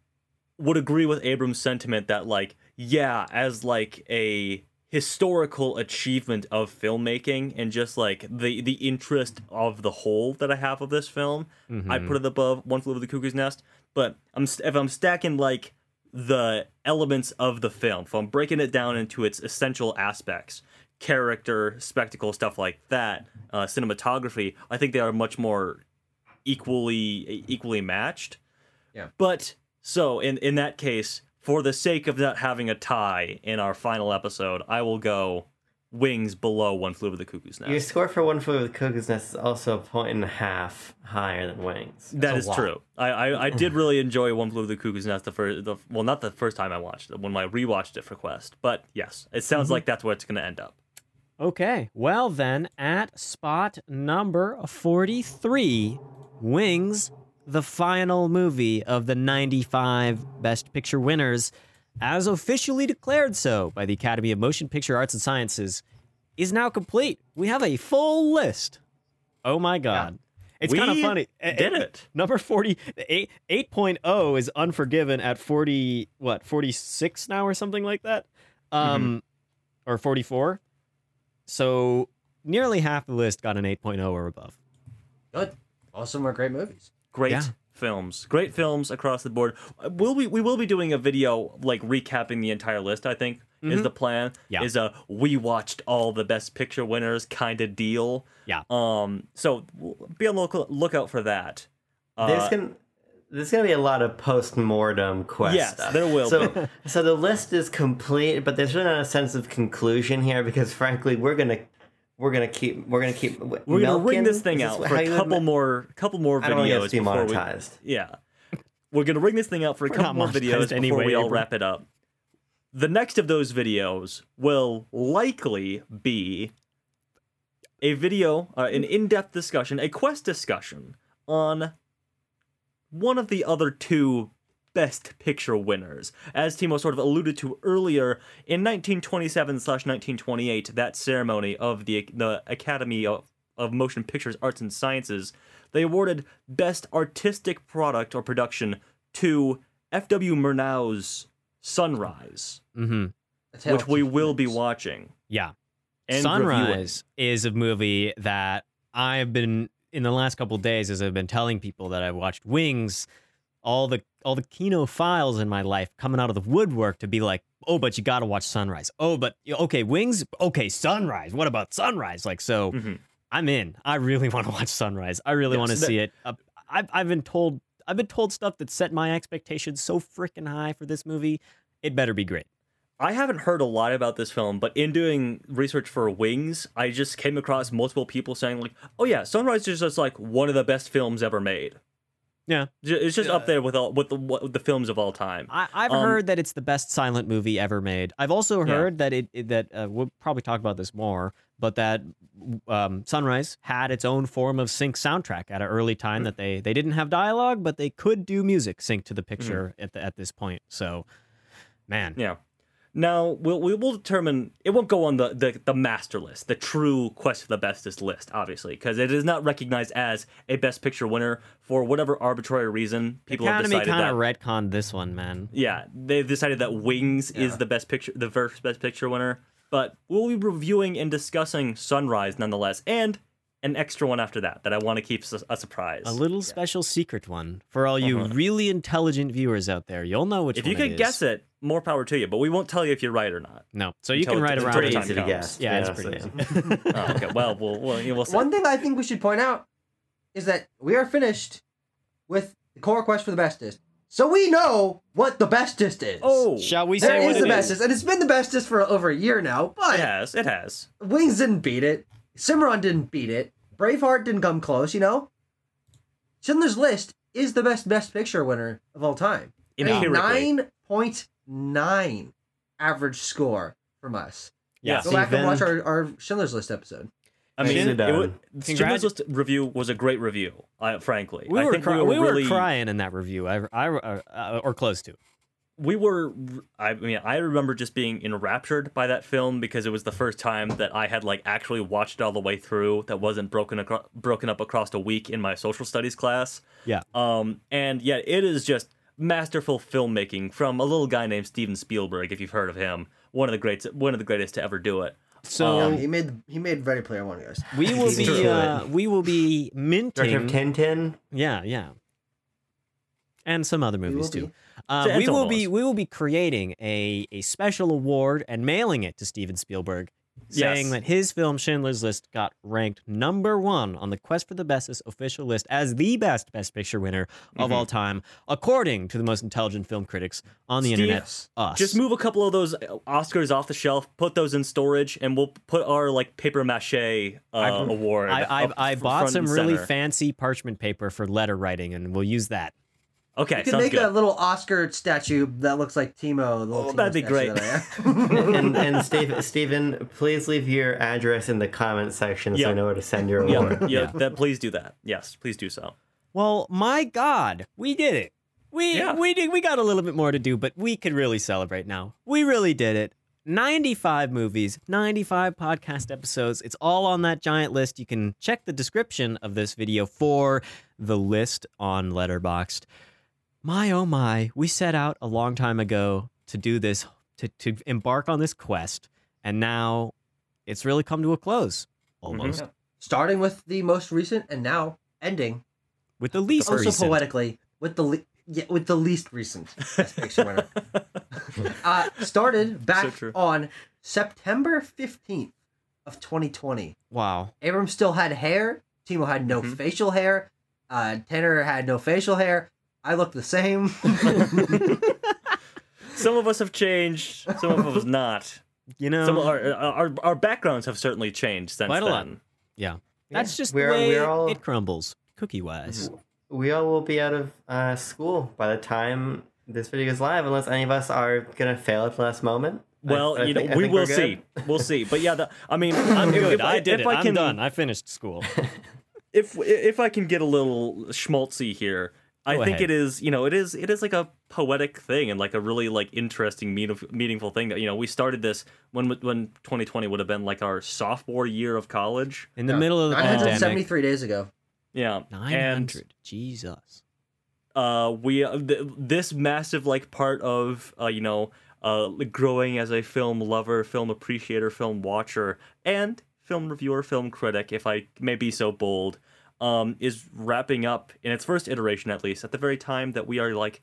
would agree with Abram's sentiment that, like, yeah, as like a historical achievement of filmmaking and just like the the interest of the whole that I have of this film, I put mm-hmm. it above One Flew Over the Cuckoo's Nest. But I'm if I'm stacking like the elements of the film, I'm breaking it down into its essential aspects, character, spectacle, stuff like that, uh, cinematography, I think they are much more equally equally matched. Yeah. But so in in that case, for the sake of not having a tie in our final episode, I will go wings below One Flew Over the Cuckoo's Nest. Your score for One Flew Over the Cuckoo's Nest is also a point and a half higher than Wings. That's a is lot. true. I, I, I did really enjoy One Flew Over the Cuckoo's Nest the first, the, well, not the first time I watched it, when I rewatched it for Quest. But yes, it sounds mm-hmm. like that's where it's going to end up. Okay, well then, at spot number 43, Wings, the final movie of the 95 Best Picture winners, as officially declared so by the Academy of Motion Picture Arts and Sciences, is now complete. We have a full list. Oh my god. It's kind of funny. Did eh, it. Number 40 8 8.0 is Unforgiven at 40 what, 46 now or something like that? Um or 44. So nearly half the list got an 8.0 or above. Good. Awesome of them are great movies. Great Yeah. Films, great films across the board. Will we we will be doing a video like recapping the entire list. I think is the plan. Mm-hmm. Yeah. Is a we watched all the best picture winners kind of deal. Yeah. Um. So be on the look lookout for that. There's Uh, gonna there's gonna be a lot of post mortem quest Yes, stuff. there will so, be. So the list is complete, but there's really not a sense of conclusion here because frankly, we're gonna we're gonna keep we're gonna keep We're gonna ring this thing out for a couple more couple more I don't want to videos before we. Yeah. We're going to ring this thing out for a We're couple more videos before anyway, we all wrap it up. The next of those videos will likely be a video, uh, an in depth discussion, a quest discussion on one of the other two Best Picture winners. As Timo sort of alluded to earlier, in 1927 slash 1928, that ceremony of the the Academy of, of Motion Pictures Arts and Sciences, they awarded Best Artistic Product or Production to F.W. Murnau's Sunrise, Mm-hmm. Which we will be watching. Yeah. And reviewing. Sunrise is a movie that I've been in the last couple of days as I've been telling people that I've watched Wings, all the all the Kino files in my life coming out of the woodwork to be like, oh, but you got to watch Sunrise. Oh, but okay, Wings. Okay, Sunrise. What about Sunrise? Like, so Mhm. I'm in. I really want to watch Sunrise. I really Yes, want to that- see it. Uh, I've I've been told I've been told stuff that set my expectations so freaking high for this movie. It better be great. I haven't heard a lot about this film, but in doing research for Wings, I just came across multiple people saying like, "Oh yeah, Sunrise is just like one of the best films ever made." Yeah. It's just up there with all with the with the films of all time. I, I've Um, heard that it's the best silent movie ever made. I've also Yeah. heard that it, it- that uh, we'll probably talk about this more, but that um, Sunrise had its own form of sync soundtrack at an early Mm-hmm. time that they they didn't have dialogue, but they could do music sync to the Mm-hmm. picture at the, at this point. So, man, Yeah. Now we'll we will determine it won't go on the, the, the master list, the true quest for the bestest list, obviously, because it is not recognized as a best picture winner for whatever arbitrary reason. People have Academy decided kind that of retconned this one, man. yeah, they've decided that Wings is the best picture, the first best picture winner. But we'll be reviewing and discussing Sunrise nonetheless, and an extra one after that that I want to keep a surprise. A little special secret one for all you uh-huh. really intelligent viewers out there. You'll know which one. if you can it guess it, more power to you. But we won't tell you if you're right or not. No, so you Until can it- write it's around. pretty it. time easy to guess. Yeah, it's honestly. pretty easy. Oh, okay. Well, we'll we'll, we'll see. One thing I think we should point out is that we are finished with the core quest for the bestest. So we know what the bestest is. Oh, Shall we say there say what is the it bestest, and it's been the bestest for over a year now. But it has. It has. Wings didn't beat it. Cimarron didn't beat it. Braveheart didn't come close. You know, Schindler's List is the best Best Picture winner of all time. Empirically. Nine point nine average score from us. Yeah. Go back and watch our, our Schindler's List episode. I mean, Nicely it, done. would, Schindler's List review was a great review. Uh, frankly, We I were, think cry- we were really crying in that review. I, I, uh, uh, or close to. we were i mean i remember just being enraptured by that film because it was the first time that i had like actually watched it all the way through that wasn't broken acro- broken up across a week in my social studies class Yeah. um and yet, it is just masterful filmmaking from a little guy named steven spielberg if you've heard of him one of the greats one of the greatest to ever do it So Yeah, he made he made Ready Player One, guys. we will be uh, we will be Director of minting. Tintin. Yeah, yeah. And some other movies too. be. Uh, we will of be we will be creating a a special award and mailing it to Steven Spielberg, saying Yes. that his film Schindler's List got ranked number one on the Quest for the Bestest official list as the best Best Picture winner of Mhm. all time, according to the most intelligent film critics on the Steve, internet. Us. just move a couple of those Oscars off the shelf, put those in storage, and we'll put our like paper mache uh, award. I I, I bought some really fancy parchment paper for letter writing, and we'll use that. Okay, You can sounds make good. a little Oscar statue that looks like Timo. The Oh, Timo that'd be great. that and and Steve, Steven, please leave your address in the comment section so I know where to send your yeah, award. yeah, that please do that. Yes, please do so. Well, my God, we did it. We Yeah. we did. We got a little bit more to do, but we could really celebrate now. We really did it. 95 movies, 95 podcast episodes. It's all on that giant list. You can check the description of this video for the list on Letterboxd. My oh my, we set out a long time ago to do this, to, to embark on this quest, and now it's really come to a close almost Starting with the most recent, and now ending with the least also recent. poetically with the le- yeah, with the least recent Best Picture winner. uh, started back true. on September fifteenth of 2020. Wow. Abram still had hair. Timo had no Mhm. facial hair. Uh, Tanner had no facial hair. I look the same. Some of us have changed, some of us not. You know, Some of our, our our backgrounds have certainly changed since Quite a lot. then. yeah. That's just We're- the way we're all- it crumbles, cookie wise. We all will be out of uh, school by the time this video is live, unless any of us are gonna fail at the last moment. Well, I you think- know, I we will see. We'll see. But yeah, the, I mean, I'm, Good, if, I did if it. I I'm done. I finished school. If if I can get a little schmaltzy here, I Go think ahead. it is. You know, it is. It is like a poetic thing and like a really like interesting, meaningful, meaningful thing that you know we started this when when 2020 would have been like our sophomore year of college. In the middle of the pandemic. 973 days ago. Yeah, 900. and. Jesus. uh we uh, th- this massive like part of uh you know uh growing as a film lover film appreciator film watcher and film reviewer film critic if i may be so bold um is wrapping up in its first iteration at least at the very time that we are like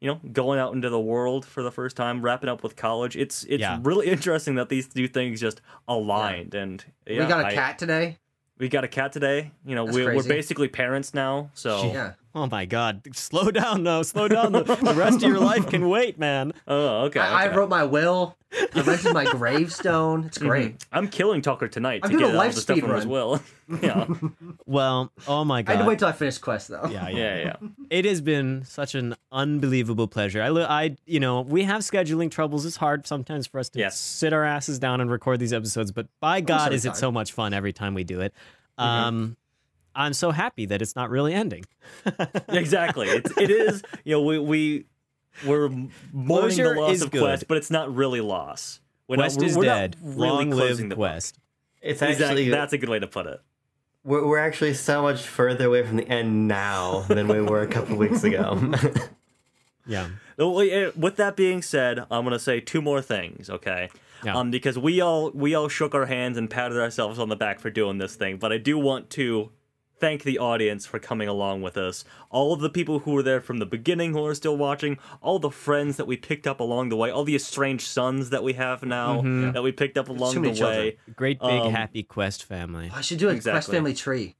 you know going out into the world for the first time wrapping up with college it's it's Yeah. really interesting that these two things just aligned and yeah, we got a I- cat today. we got a cat today you know That's we're, we're basically parents now so Yeah. Oh my God. Slow down, though. Slow down. The, the rest of your life can wait, man. oh okay, I, okay. I wrote my will. I mentioned my gravestone. It's great. Mhm. I'm killing Tucker tonight I'm to get a all life the stuff speed from his run. will. yeah, Well, oh my God. I God. had to wait till I finished Quest though. yeah, yeah. yeah, yeah. It has been such an unbelievable pleasure. I, I, you know, we have scheduling troubles. It's hard sometimes for us to Yes. sit our asses down and record these episodes, but by God, of is the it so much fun every time we do it. Mm-hmm. Um, I'm so happy that it's not really ending. exactly. It's, it is. You know, we we we're mourning Closure the loss is of good. Quest, but it's not really loss. We're Quest not, is we're dead. Not really Long closing live the Quest. It's Exactly. actually That's a good way to put it. we're, we're actually so much further away from the end now than we were a couple weeks ago. Yeah. Wait, With that being said, I'm gonna say two more things, okay? Yeah. Um, because we all we all shook our hands and patted ourselves on the back for doing this thing, but I do want to thank the audience for coming along with us. All of the people who were there from the beginning who are still watching, all the friends that we picked up along the way, all the estranged sons that we have now Mm-hmm. that we picked up along the many children. way. Great big Um, happy Quest family. I should do a Quest family tree.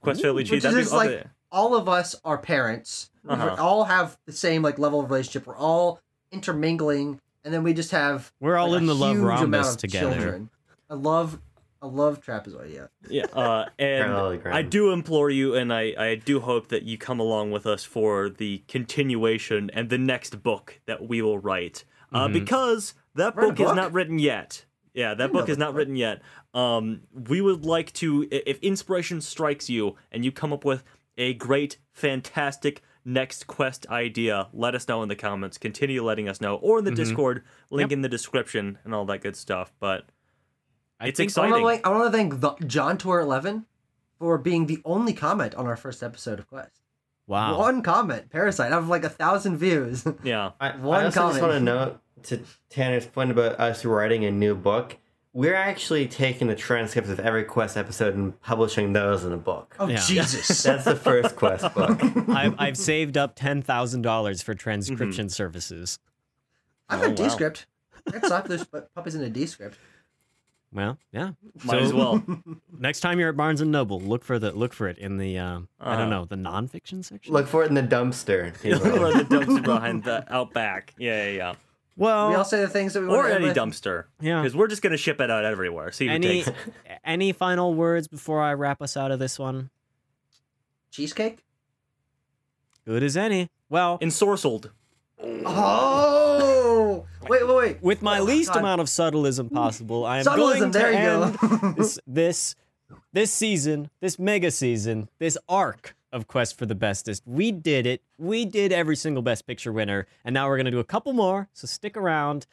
Quest Family Tree. Which is just oh, like yeah. all of us are parents. Uh-huh. We all have the same like level of relationship. We're all intermingling, and then we just have We're all like, in a the love huge rhombus together. children. I love, I love trapezoid. Yeah. Yeah, uh, and I do implore you, and I, I do hope that you come along with us for the continuation and the next book that we will write, uh, because that Write a book is not written yet. Yeah, that book is that. not written yet. Um, we would like to, if inspiration strikes you and you come up with a great, fantastic next quest idea, let us know in the comments. Continue letting us know, or in the Discord, link in the description, and all that good stuff. But I it's think- I exciting. want to I want to thank the, John Tour Eleven for being the only comment on our first episode of Quest. Wow. One comment, Parasite, out of like a thousand views. yeah. I, One I also comment. just want to note to Tanner's point about us writing a new book. We're actually taking the transcripts of every Quest episode and publishing those in a book. Oh Yeah. Jesus! That's the first Quest book. I've, I've saved up ten thousand dollars for Mm-hmm. transcription services. I've Oh, got wow. Descript. That's not there's puppies in a Descript. Well, yeah. Might So- as well. Next time you're at Barnes and Noble, look for the look for it in the uh, I Uh. don't know the nonfiction section. Look for it in the dumpster. or the dumpster behind the out back. Yeah, yeah, yeah. well, we all say the things that we Or want to any with. dumpster. Yeah. Because we're just gonna ship it out everywhere. See who any takes any final words before I wrap us out of this one? Cheesecake. Good as any. Well, Ensorcelled. Oh! Wait, wait, wait. with my Oh, least God. amount of subtleism mm. possible, I am Subtleism, going to there you end go. this this this season, this mega season, this arc of Quest for the Bestest. We did it. We did every single Best Picture winner, and now we're gonna do a couple more. So stick around.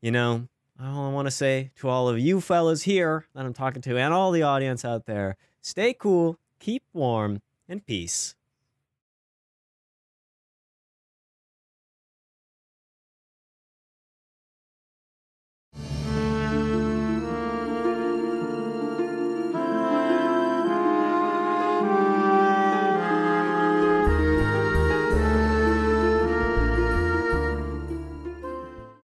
You know, all I want to say to all of you fellas here that I'm talking to, and all the audience out there: stay cool, keep warm, and peace.